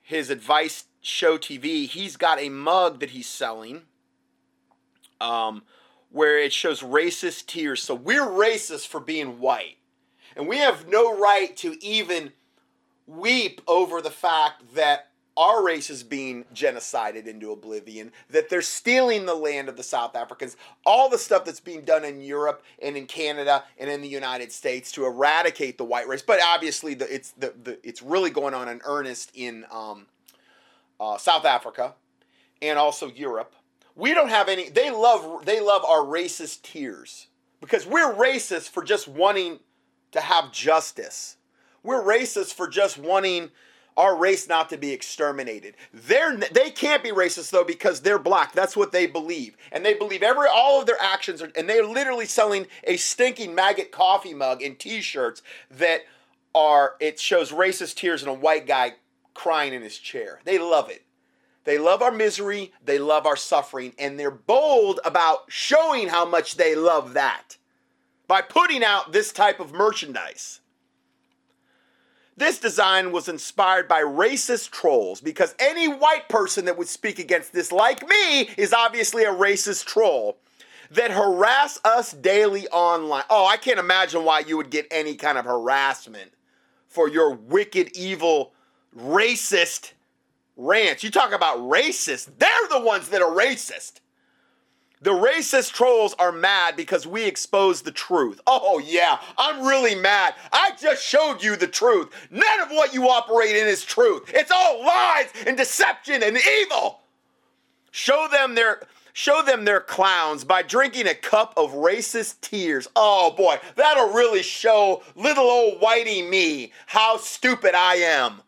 His advice show TV. He's got a mug that he's selling. Um, where it shows racist tears. So we're racist for being white. And we have no right to even weep over the fact that our race is being genocided into oblivion, that they're stealing the land of the South Africans, all the stuff that's being done in Europe and in Canada and in the United States to eradicate the white race. But obviously, the, it's the, the it's really going on in earnest in um, uh, South Africa and also Europe. We don't have any. They love they love our racist tears because we're racist for just wanting to have justice. We're racist for just wanting our race not to be exterminated. They're they can't be racist though because they're black. That's what they believe, and they believe every all of their actions are. And they're literally selling a stinking maggot coffee mug and T-shirts that are. It shows racist tears and a white guy crying in his chair. They love it. They love our misery. They love our suffering, and they're bold about showing how much they love that by putting out this type of merchandise. This design was inspired by racist trolls because any white person that would speak against this, like me, is obviously a racist troll that harass us daily online. Oh, I can't imagine why you would get any kind of harassment for your wicked, evil, racist rants. You talk about racist, they're the ones that are racist. The racist trolls are mad because we exposed the truth. Oh, yeah, I'm really mad. I just showed you the truth. None of what you operate in is truth. It's all lies and deception and evil. Show them their Show them they're clowns by drinking a cup of racist tears. Oh boy, that'll really show little old whitey me how stupid I am.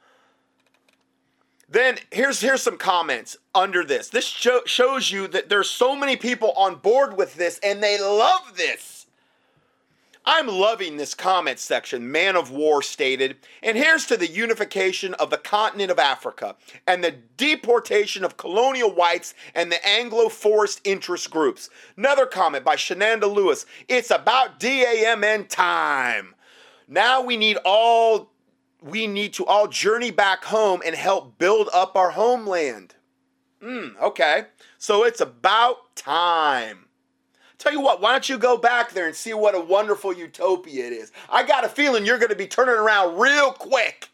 Then here's here's some comments under this. This show, shows you that there's so many people on board with this and they love this. I'm loving this comment section, Man of War stated, and here's to the unification of the continent of Africa and the deportation of colonial whites and the Anglo forest interest groups. Another comment by Shenanda Lewis, it's about DAMN time. Now we need all we need to all journey back home and help build up our homeland. Hmm, okay. So it's about time. Tell you what, why don't you go back there and see what a wonderful utopia it is? I got a feeling you're going to be turning around real quick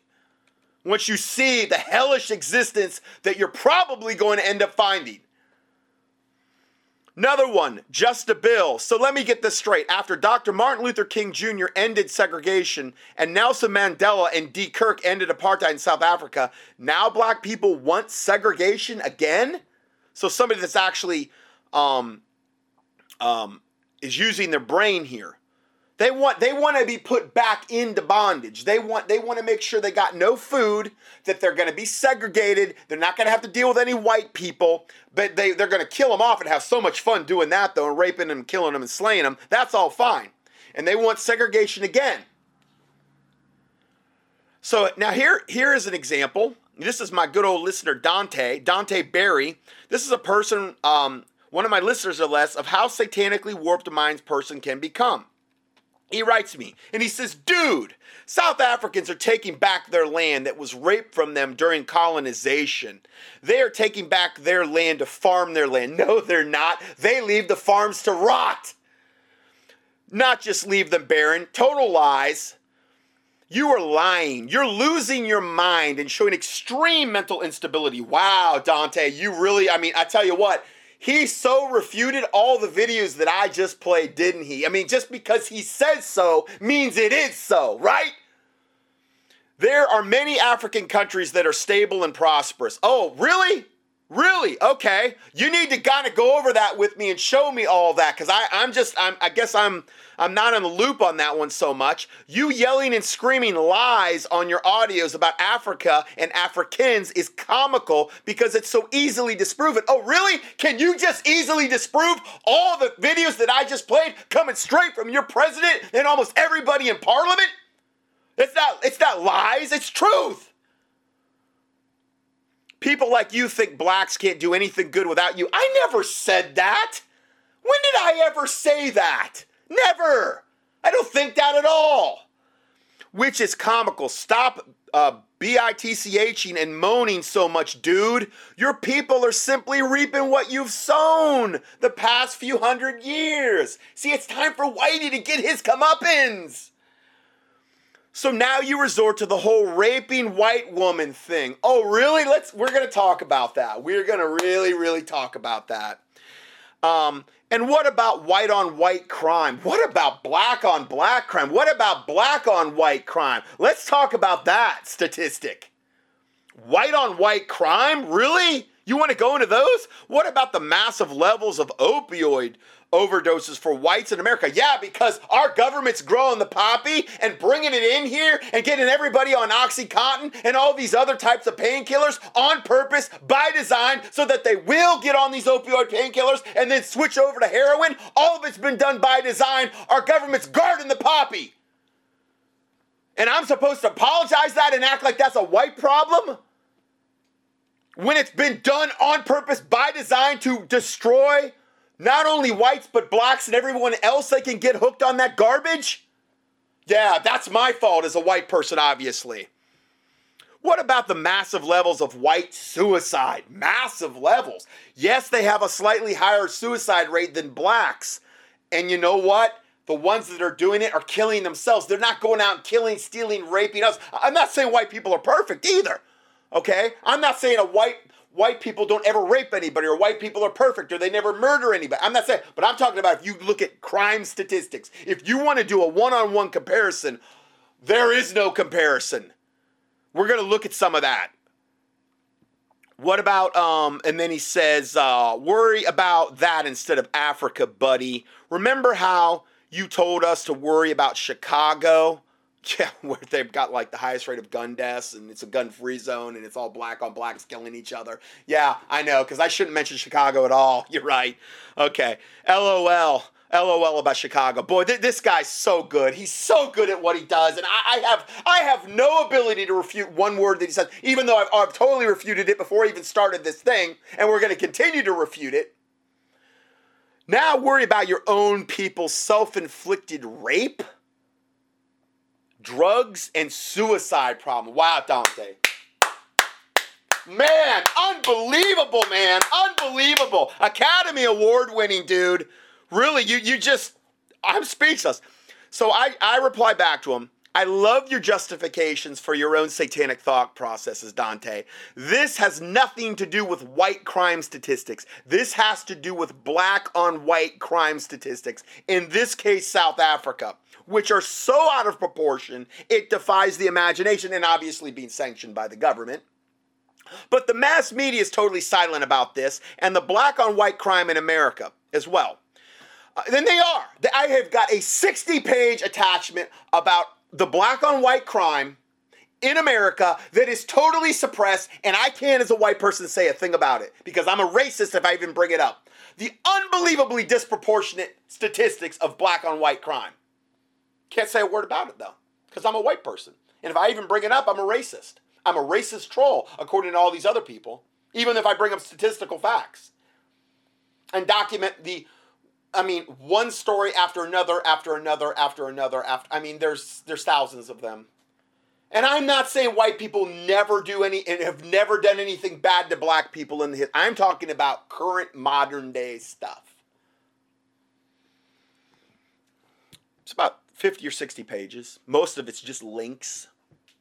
once you see the hellish existence that you're probably going to end up finding. Another one, just a bill. So let me get this straight. After Dr. Martin Luther King Jr. ended segregation and Nelson Mandela and de Klerk ended apartheid in South Africa, now black people want segregation again? So somebody that's actually um, um, is using their brain here. They want they want to be put back into bondage. They want they want to make sure they got no food, that they're going to be segregated. They're not going to have to deal with any white people, but they they're going to kill them off and have so much fun doing that though, and raping them, killing them, and slaying them. That's all fine. And they want segregation again. So now here here is an example. This is my good old listener Dante Dante Barry. This is a person um, one of my listeners or less of how satanically warped a mind's person can become. He writes me and he says, Dude, South Africans are taking back their land that was raped from them during colonization. They are taking back their land to farm their land. No, they're not. They leave the farms to rot. Not just leave them barren, total lies. You are lying. You're losing your mind and showing extreme mental instability. Wow, Dante, you really, I mean, I tell you what, he so refuted all the videos that I just played, didn't he? I mean, just because he says so means it is so, right? There are many African countries that are stable and prosperous. Oh, really? Really? Okay. You need to kind of go over that with me and show me all that because I'm just I'm I guess I'm I'm not in the loop on that one so much. You yelling and screaming lies on your audios about Africa and Africans is comical because it's so easily disproven. Oh, really? Can you just easily disprove all the videos that I just played coming straight from your president and almost everybody in parliament? It's not it's not lies, it's truth. People like you think blacks can't do anything good without you. I never said that. When did I ever say that? Never. I don't think that at all. Which is comical. Stop uh, bitching and moaning so much, dude. Your people are simply reaping what you've sown the past few hundred years. See, it's time for Whitey to get his comeuppance. So now you resort to the whole raping white woman thing. Oh, really? Let's we're going to talk about that. We're going to really really talk about that. Um, and what about white on white crime? What about black on black crime? What about black on white crime? Let's talk about that statistic. White on white crime? Really? You want to go into those? What about the massive levels of opioid overdoses for whites in America. Yeah, because our government's growing the poppy and bringing it in here and getting everybody on Oxycontin and all these other types of painkillers on purpose by design so that they will get on these opioid painkillers and then switch over to heroin. All of it's been done by design. Our government's guarding the poppy. And I'm supposed to apologize that and act like that's a white problem? When it's been done on purpose by design to destroy not only whites, but blacks and everyone else that can get hooked on that garbage? Yeah, that's my fault as a white person, obviously. What about the massive levels of white suicide? Massive levels. Yes, they have a slightly higher suicide rate than blacks. And you know what? The ones that are doing it are killing themselves. They're not going out and killing, stealing, raping us. I'm not saying white people are perfect either. Okay? I'm not saying a white white people don't ever rape anybody or white people are perfect or they never murder anybody. I'm not saying, but I'm talking about if you look at crime statistics, if you want to do a one on one comparison, there is no comparison. We're going to look at some of that. What about um? And then he says, uh, worry about that instead of Africa, buddy. Remember how you told us to worry about Chicago? Yeah, where they've got like the highest rate of gun deaths and it's a gun free zone and it's all black on blacks killing each other. Yeah, I know, because I shouldn't mention Chicago at all. You're right. Okay. LOL. LOL about Chicago. Boy, th- this guy's so good. He's so good at what he does, and I, I, have I have no ability to refute one word that he says, even though I've, I've totally refuted it before I even started this thing, and we're going to continue to refute it. Now worry about your own people's self-inflicted rape, drugs, and suicide problem. Wow, Dante. Man, unbelievable, man. Unbelievable. Academy Award winning dude. Really, you you just I'm speechless. So I, I reply back to him. I love your justifications for your own satanic thought processes, Dante. This has nothing to do with white crime statistics. This has to do with black on white crime statistics. In this case, South Africa, which are so out of proportion, it defies the imagination and obviously being sanctioned by the government. But the mass media is totally silent about this and the black on white crime in America as well. Uh, then they are. I have got a 60 page attachment about the black on white crime in America that is totally suppressed, and I can't, as a white person, say a thing about it because I'm a racist if I even bring it up. The unbelievably disproportionate statistics of black on white crime. Can't say a word about it though because I'm a white person. And if I even bring it up, I'm a racist. I'm a racist troll, according to all these other people, even if I bring up statistical facts and document the I mean, one story after another, after another, after another, after. I mean, there's there's thousands of them. And I'm not saying white people never do any and have never done anything bad to black people in the hit. I'm talking about current modern day stuff. It's about 50 or 60 pages. Most of it's just links,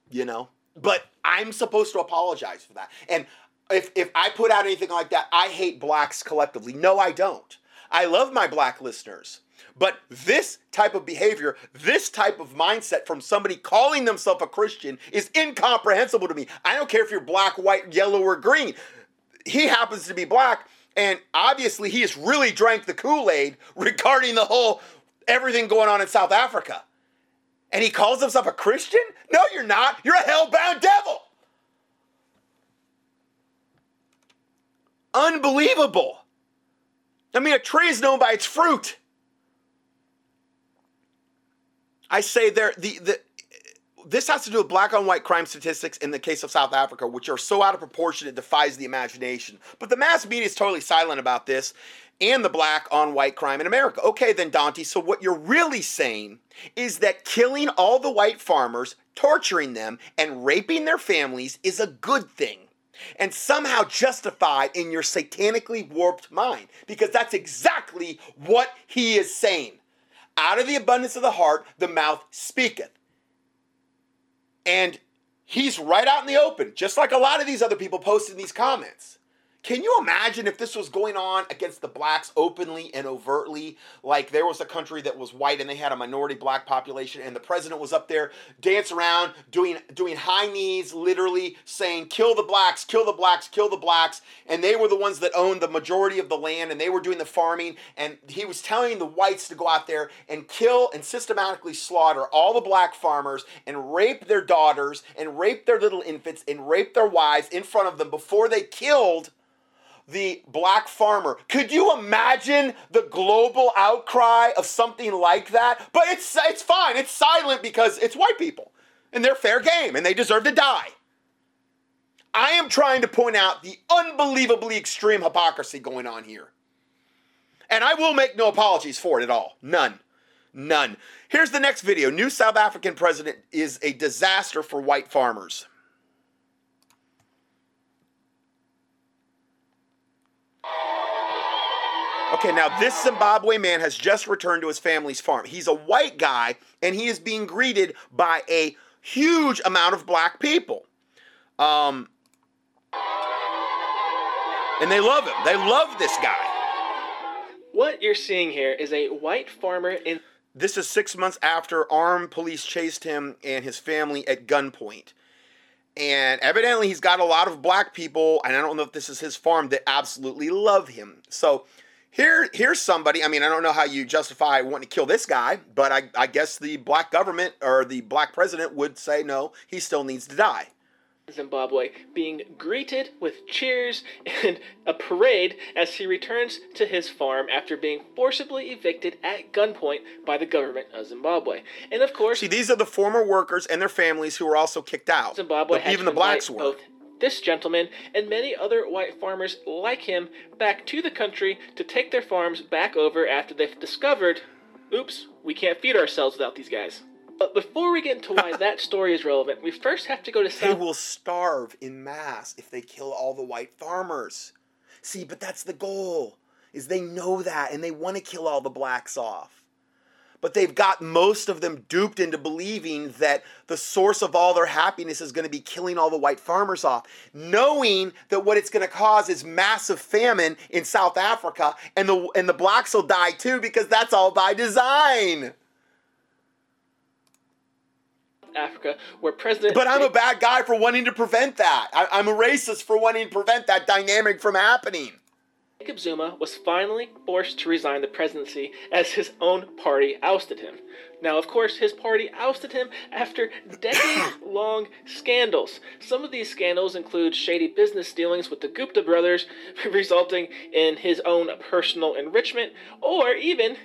you know. But I'm supposed to apologize for that. And if if I put out anything like that, I hate blacks collectively. No, I don't. I love my black listeners. But this type of behavior, this type of mindset from somebody calling themselves a Christian is incomprehensible to me. I don't care if you're black, white, yellow, or green. He happens to be black, and obviously he has really drank the Kool Aid regarding the whole everything going on in South Africa. And he calls himself a Christian? No, you're not. You're a hell-bound devil. Unbelievable. I mean, a tree is known by its fruit. I say there the the this has to do with black on white crime statistics in the case of South Africa, which are so out of proportion it defies the imagination. But the mass media is totally silent about this and the black on white crime in America. Okay, then, Dante, so what you're really saying is that killing all the white farmers, torturing them, and raping their families is a good thing and somehow justified in your satanically warped mind because that's exactly what he is saying. Out of the abundance of the heart, the mouth speaketh. And he's right out in the open, just like a lot of these other people posted in these comments. Can you imagine if this was going on against the blacks openly and overtly? Like there was a country that was white and they had a minority black population, and the president was up there dancing around doing doing high knees, literally saying, "Kill the blacks, kill the blacks, kill the blacks," and they were the ones that owned the majority of the land, and they were doing the farming, and he was telling the whites to go out there and kill and systematically slaughter all the black farmers and rape their daughters and rape their little infants and rape their wives in front of them before they killed the black farmer. Could you imagine the global outcry of something like that? But it's it's fine. It's silent because it's white people and they're fair game and they deserve to die. I am trying to point out the unbelievably extreme hypocrisy going on here. And I will make no apologies for it at all. None. None. Here's the next video. New South African president is a disaster for white farmers. Okay, now this Zimbabwe man has just returned to his family's farm. He's a white guy and he is being greeted by a huge amount of black people. Um, and they love him. They love this guy. What you're seeing here is a white farmer in. This is six months after armed police chased him and his family at gunpoint. And evidently, he's got a lot of black people, and I don't know if this is his farm, that absolutely love him. So here, here's somebody. I mean, I don't know how you justify wanting to kill this guy, but I, I guess the black government or the black president would say no, he still needs to die. Zimbabwe, being greeted with cheers and a parade as he returns to his farm after being forcibly evicted at gunpoint by the government of Zimbabwe. And of course, see, these are the former workers and their families who were also kicked out. Zimbabwe but even the blacks were. Both this gentleman and many other white farmers like him back to the country to take their farms back over after they've discovered, oops, we can't feed ourselves without these guys. But before we get into why that story is relevant, we first have to go to South. They will starve in mass if they kill all the white farmers. See, but that's the goal. Is they know that and they want to kill all the blacks off. But they've got most of them duped into believing that the source of all their happiness is going to be killing all the white farmers off, knowing that what it's going to cause is massive famine in South Africa and the and the blacks will die too because that's all by design. Africa, where President. But I'm a bad guy for wanting to prevent that. I, I'm a racist for wanting to prevent that dynamic from happening. Jacob Zuma was finally forced to resign the presidency as his own party ousted him. Now, of course, his party ousted him after decades long scandals. Some of these scandals include shady business dealings with the Gupta brothers, resulting in his own personal enrichment, or even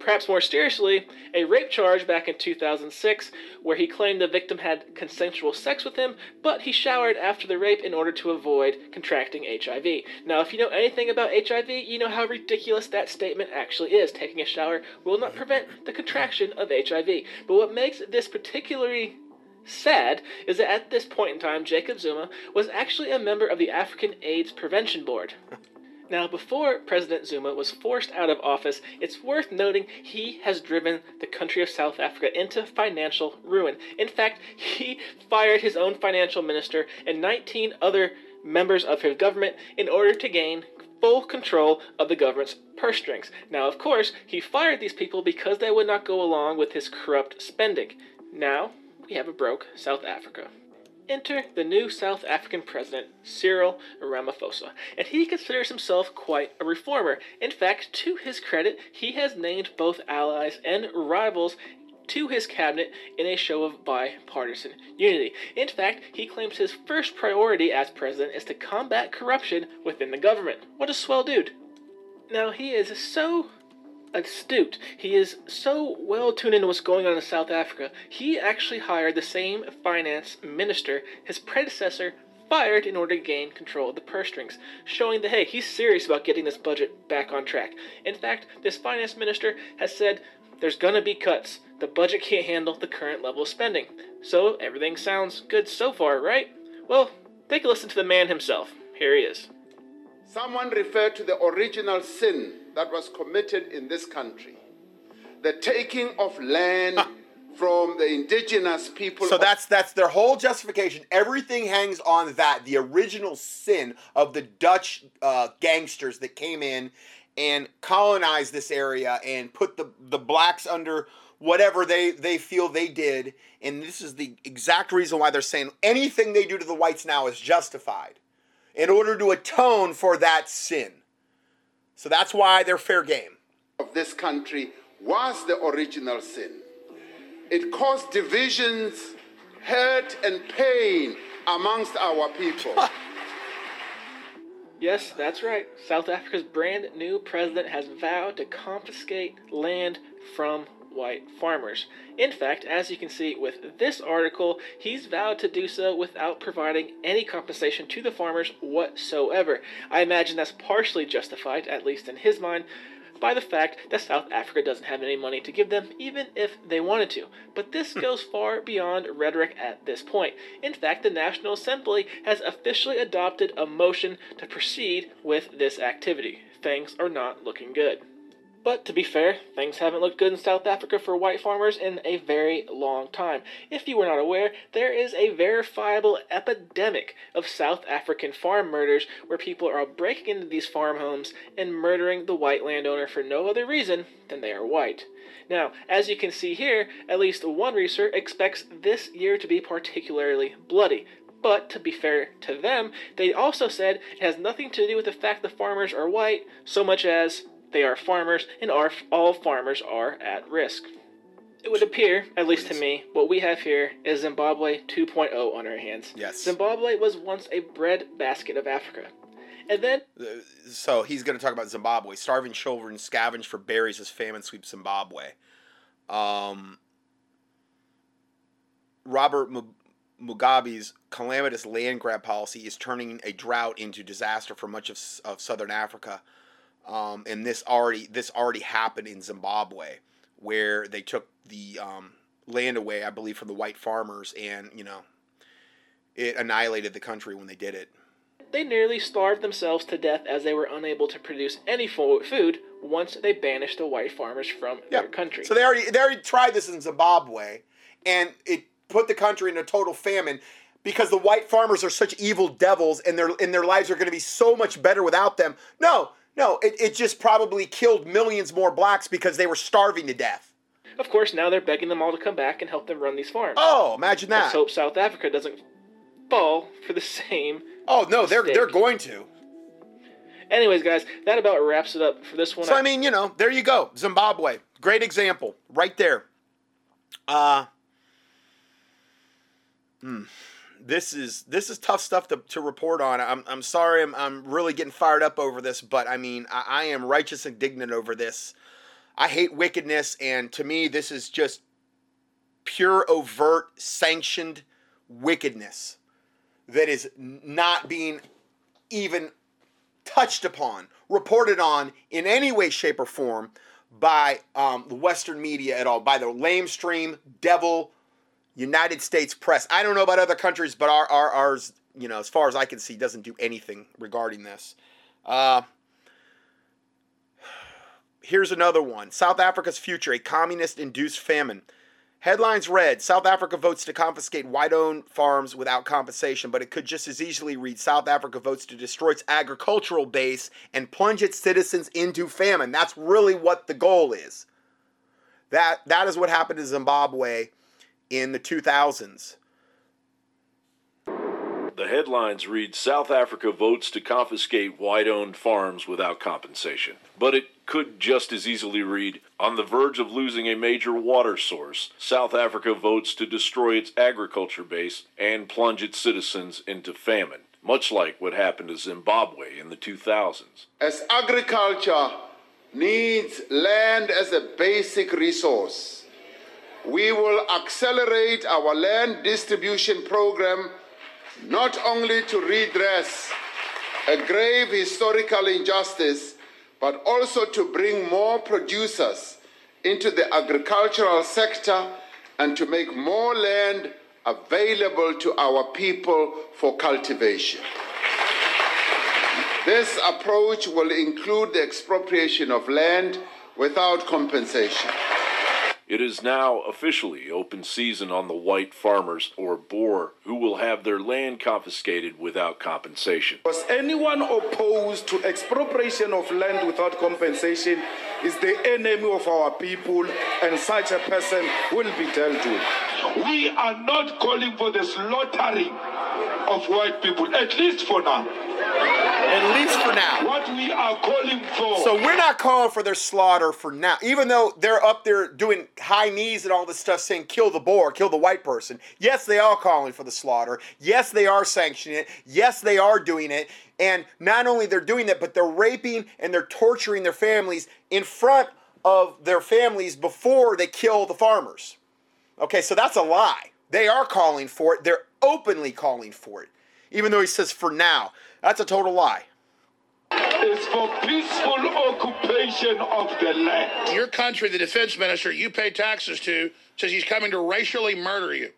perhaps more seriously, a rape charge back in 2006 where he claimed the victim had consensual sex with him, but he showered after the rape in order to avoid contracting HIV. Now, if you know anything about HIV, you know how ridiculous that statement actually is. Taking a shower will not prevent the contraction of HIV. But what makes this particularly sad is that at this point in time, Jacob Zuma was actually a member of the African AIDS Prevention Board. Now, before President Zuma was forced out of office, it's worth noting he has driven the country of South Africa into financial ruin. In fact, he fired his own financial minister and 19 other members of his government in order to gain full control of the government's purse strings. Now, of course, he fired these people because they would not go along with his corrupt spending. Now, we have a broke South Africa. Enter the new South African president, Cyril Ramaphosa, and he considers himself quite a reformer. In fact, to his credit, he has named both allies and rivals to his cabinet in a show of bipartisan unity. In fact, he claims his first priority as president is to combat corruption within the government. What a swell dude. Now, he is so astute. He is so well tuned into what's going on in South Africa. He actually hired the same finance minister his predecessor fired in order to gain control of the purse strings, showing that hey, he's serious about getting this budget back on track. In fact, this finance minister has said there's gonna be cuts. The budget can't handle the current level of spending. So everything sounds good so far, right? Well, take a listen to the man himself. Here he is. Someone referred to the original sin that was committed in this country the taking of land from the indigenous people. So that's that's their whole justification. Everything hangs on that, the original sin of the Dutch uh, gangsters that came in and colonized this area and put the the blacks under whatever they they feel they did. And this is the exact reason why they're saying anything they do to the whites now is justified in order to atone for that sin. So that's why they're fair game. of this country was the original sin. It caused divisions, hurt, and pain amongst our people. Yes, that's right. South Africa's brand new president has vowed to confiscate land from white farmers. In fact, as you can see with this article, he's vowed to do so without providing any compensation to the farmers whatsoever. I imagine that's partially justified, at least in his mind, by the fact that South Africa doesn't have any money to give them, even if they wanted to. But this hmm. goes far beyond rhetoric at this point. In fact, the National Assembly has officially adopted a motion to proceed with this activity. Things are not looking good. But to be fair, things haven't looked good in South Africa for white farmers in a very long time. If you were not aware, there is a verifiable epidemic of South African farm murders where people are breaking into these farm homes and murdering the white landowner for no other reason than they are white. Now, as you can see here, at least one researcher expects this year to be particularly bloody. But to be fair to them, they also said it has nothing to do with the fact the farmers are white, so much as they are farmers and are, all farmers are at risk. It would appear, at least to me, what we have here is Zimbabwe 2.0 on our hands. Yes. Zimbabwe was once a breadbasket of Africa. And then. So he's going to talk about Zimbabwe. Starving children scavenge for berries as famine sweeps Zimbabwe. Um, Robert Mugabe's calamitous land grab policy is turning a drought into disaster for much of, of southern Africa. Um, and this already this already happened in Zimbabwe, where they took the um, land away, I believe, from the white farmers, and you know, it annihilated the country when they did it. They nearly starved themselves to death as they were unable to produce any food once they banished the white farmers from their country. So they already they already tried this in Zimbabwe, and it put the country in a total famine because the white farmers are such evil devils, and their and their lives are going to be so much better without them. No, no, it, it just probably killed millions more blacks because they were starving to death. Of course, now they're begging them all to come back and help them run these farms. Oh, imagine that. Let's hope South Africa doesn't fall for the same. Oh no, mistake. they're they're going to. Anyways, guys, that about wraps it up for this one. So I mean, you know, there you go, Zimbabwe, great example, right there. Uh, hmm, this is this is tough stuff to, to report on. I'm, I'm sorry, I'm, I'm really getting fired up over this, but I mean, I, I am righteous indignant over this. I hate wickedness, and to me, this is just pure, overt, sanctioned wickedness that is not being even touched upon, reported on in any way, shape, or form by um, the Western media at all, by the lamestream, devil, United States press. I don't know about other countries, but our, our ours, you know, as far as I can see, doesn't do anything regarding this. Uh, here's another one South Africa's future, a communist induced famine. Headlines read South Africa votes to confiscate white owned farms without compensation, but it could just as easily read South Africa votes to destroy its agricultural base and plunge its citizens into famine. That's really what the goal is. That, that is what happened to Zimbabwe in the 2000s. The headlines read South Africa votes to confiscate white owned farms without compensation. But it could just as easily read On the verge of losing a major water source, South Africa votes to destroy its agriculture base and plunge its citizens into famine, much like what happened to Zimbabwe in the 2000s. As agriculture needs land as a basic resource, we will accelerate our land distribution program not only to redress a grave historical injustice, but also to bring more producers into the agricultural sector and to make more land available to our people for cultivation. This approach will include the expropriation of land without compensation. It is now officially open season on the white farmers or Boer who will have their land confiscated without compensation. Because anyone opposed to expropriation of land without compensation is the enemy of our people, and such a person will be dealt with. We are not calling for the slaughtering of white people, at least for now. At least for now. What we are calling for. So we're not calling for their slaughter for now. Even though they're up there doing high knees and all this stuff saying kill the Boer, kill the white person. Yes, they are calling for the slaughter. Yes, they are sanctioning it. Yes, they are doing it. And not only they're doing that, but they're raping and they're torturing their families in front of their families before they kill the farmers. Okay, so that's a lie. They are calling for it. They're openly calling for it. Even though he says for now. That's a total lie. It's for peaceful occupation of the land. Your country, the defense minister you pay taxes to, says he's coming to racially murder you.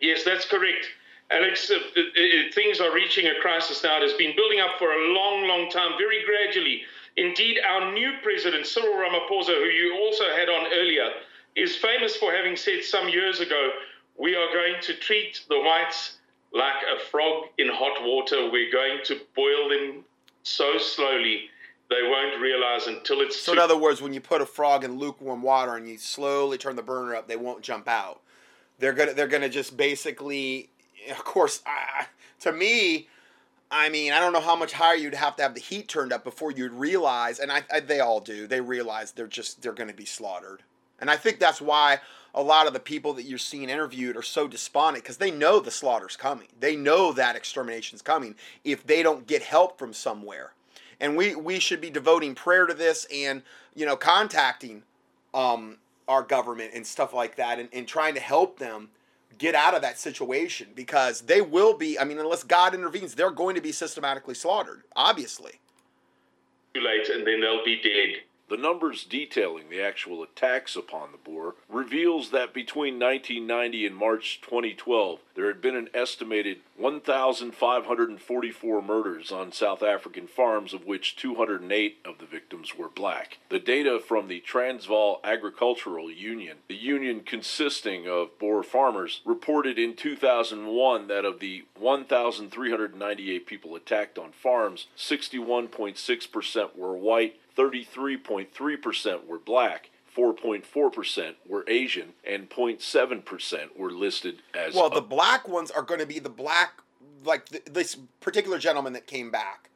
Yes, that's correct. Alex, uh, uh, uh, things are reaching a crisis now. It has been building up for a long, long time, very gradually. Indeed, our new president, Cyril Ramaphosa, who you also had on earlier, is famous for having said some years ago, we are going to treat the whites like a frog in hot water. We're going to boil them so slowly they won't realize until it's. So, in other words, when you put a frog in lukewarm water and you slowly turn the burner up, they won't jump out. They're gonna they're gonna just basically of course, I, to me, I mean, I don't know how much higher you'd have to have the heat turned up before you'd realize, and I, I they all do. They realize they're just they're going to be slaughtered, and I think that's why a lot of the people that you're seeing interviewed are so despondent because they know the slaughter's coming. They know that extermination's coming if they don't get help from somewhere. And we we should be devoting prayer to this and you know contacting um, our government and stuff like that and, and trying to help them get out of that situation because they will be i mean unless god intervenes they're going to be systematically slaughtered obviously Too late and then they'll be dead the numbers detailing the actual attacks upon the Boer reveals that between 1990 and March 2012, there had been an estimated 1,544 murders on South African farms, of which 208 of the victims were black. The data from the Transvaal Agricultural Union, the union consisting of Boer farmers, reported in 2001 that of the 1,398 people attacked on farms, 61.6% were white, 33.3% were black, 4.4% were Asian, and 0.7% were listed as. Well, the black ones are going to be the black, like th- this particular gentleman that came back.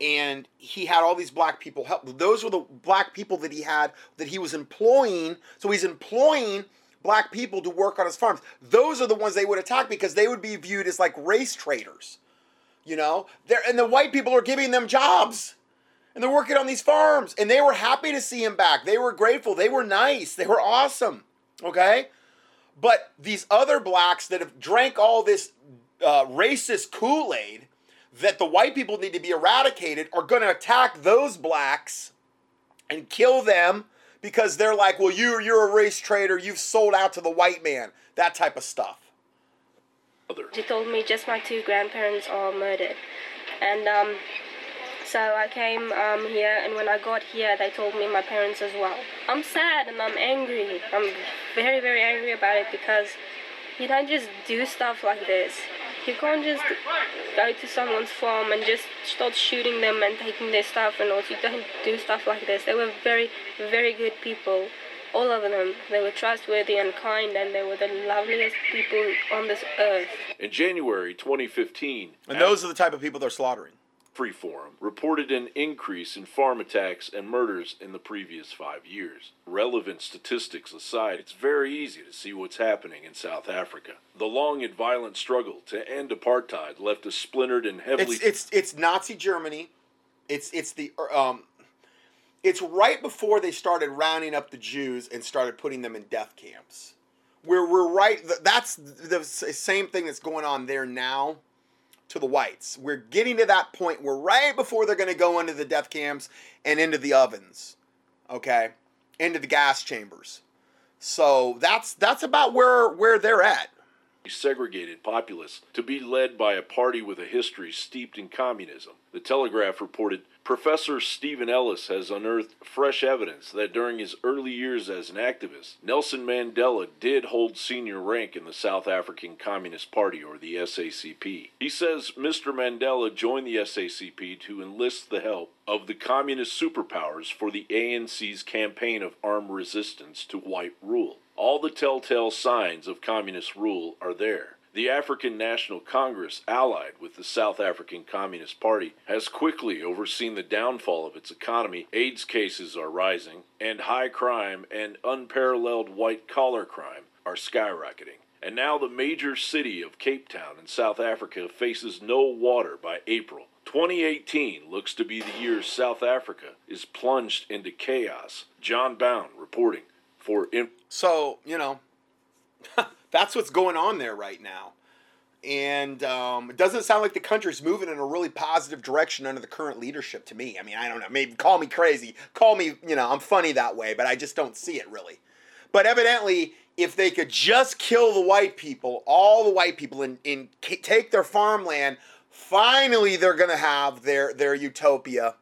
And he had all these black people help. Those were the black people that he had that he was employing. So he's employing black people to work on his farms. Those are the ones they would attack because they would be viewed as like race traitors. You know, They're, and the white people are giving them jobs and they're working on these farms. And they were happy to see him back. They were grateful. They were nice. They were awesome. Okay? But these other blacks that have drank all this uh, racist kool-aid that the white people need to be eradicated are going to attack those blacks and kill them because they're like well you, you're a race traitor. You've sold out to the white man. That type of stuff. She told me just my two grandparents are murdered. And um, so I came um, here, and when I got here, they told me my parents as well. I'm sad and I'm angry. I'm very, very angry about it because you don't just do stuff like this. You can't just go to someone's farm and just start shooting them and taking their stuff and all. You don't do stuff like this. They were very, very good people. All of them. They were trustworthy and kind, and they were the loveliest people on this earth. In January 2015, and those are the type of people they're slaughtering. Freeforum reported an increase in farm attacks and murders in the previous five years. Relevant statistics aside, it's very easy to see what's happening in South Africa. The long and violent struggle to end apartheid left a splintered and heavily. It's it's, it's Nazi Germany. It's it's the um, it's right before they started rounding up the Jews and started putting them in death camps. We're we're right. That's the same thing that's going on there now to the whites. We're getting to that point where right before they're going to go into the death camps and into the ovens, okay, into the gas chambers. So that's that's about where where they're at. Segregated populace to be led by a party with a history steeped in communism. The Telegraph reported Professor Stephen Ellis has unearthed fresh evidence that during his early years as an activist, Nelson Mandela did hold senior rank in the South African Communist Party, or the SACP. He says Mr. Mandela joined the SACP to enlist the help of the communist superpowers for the ANC's campaign of armed resistance to white rule. All the telltale signs of communist rule are there. The African National Congress, allied with the South African Communist Party, has quickly overseen the downfall of its economy. AIDS cases are rising, and high crime and unparalleled white collar crime are skyrocketing. And now the major city of Cape Town in South Africa faces no water by April. 2018 looks to be the year South Africa is plunged into chaos. Jon Bowne reporting for. So, you know. that's what's going on there right now. And um, it doesn't sound like the country's moving in a really positive direction under the current leadership to me. I mean, I don't know. Maybe call me crazy. Call me, you know, I'm funny that way, but I just don't see it really. But evidently, if they could just kill the white people, all the white people, and, and take their farmland, finally they're going to have their, their utopia.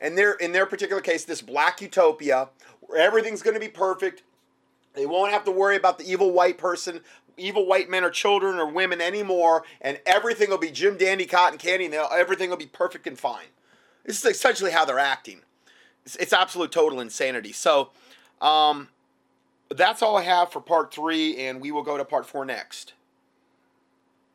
And their, in their particular case, this black utopia, where everything's going to be perfect, they won't have to worry about the evil white person, evil white men or children or women anymore, and everything will be Jim Dandy Cotton Candy, and everything will be perfect and fine. This is essentially how they're acting. It's, it's absolute total insanity. So, um, that's all I have for part three, and we will go to part four next.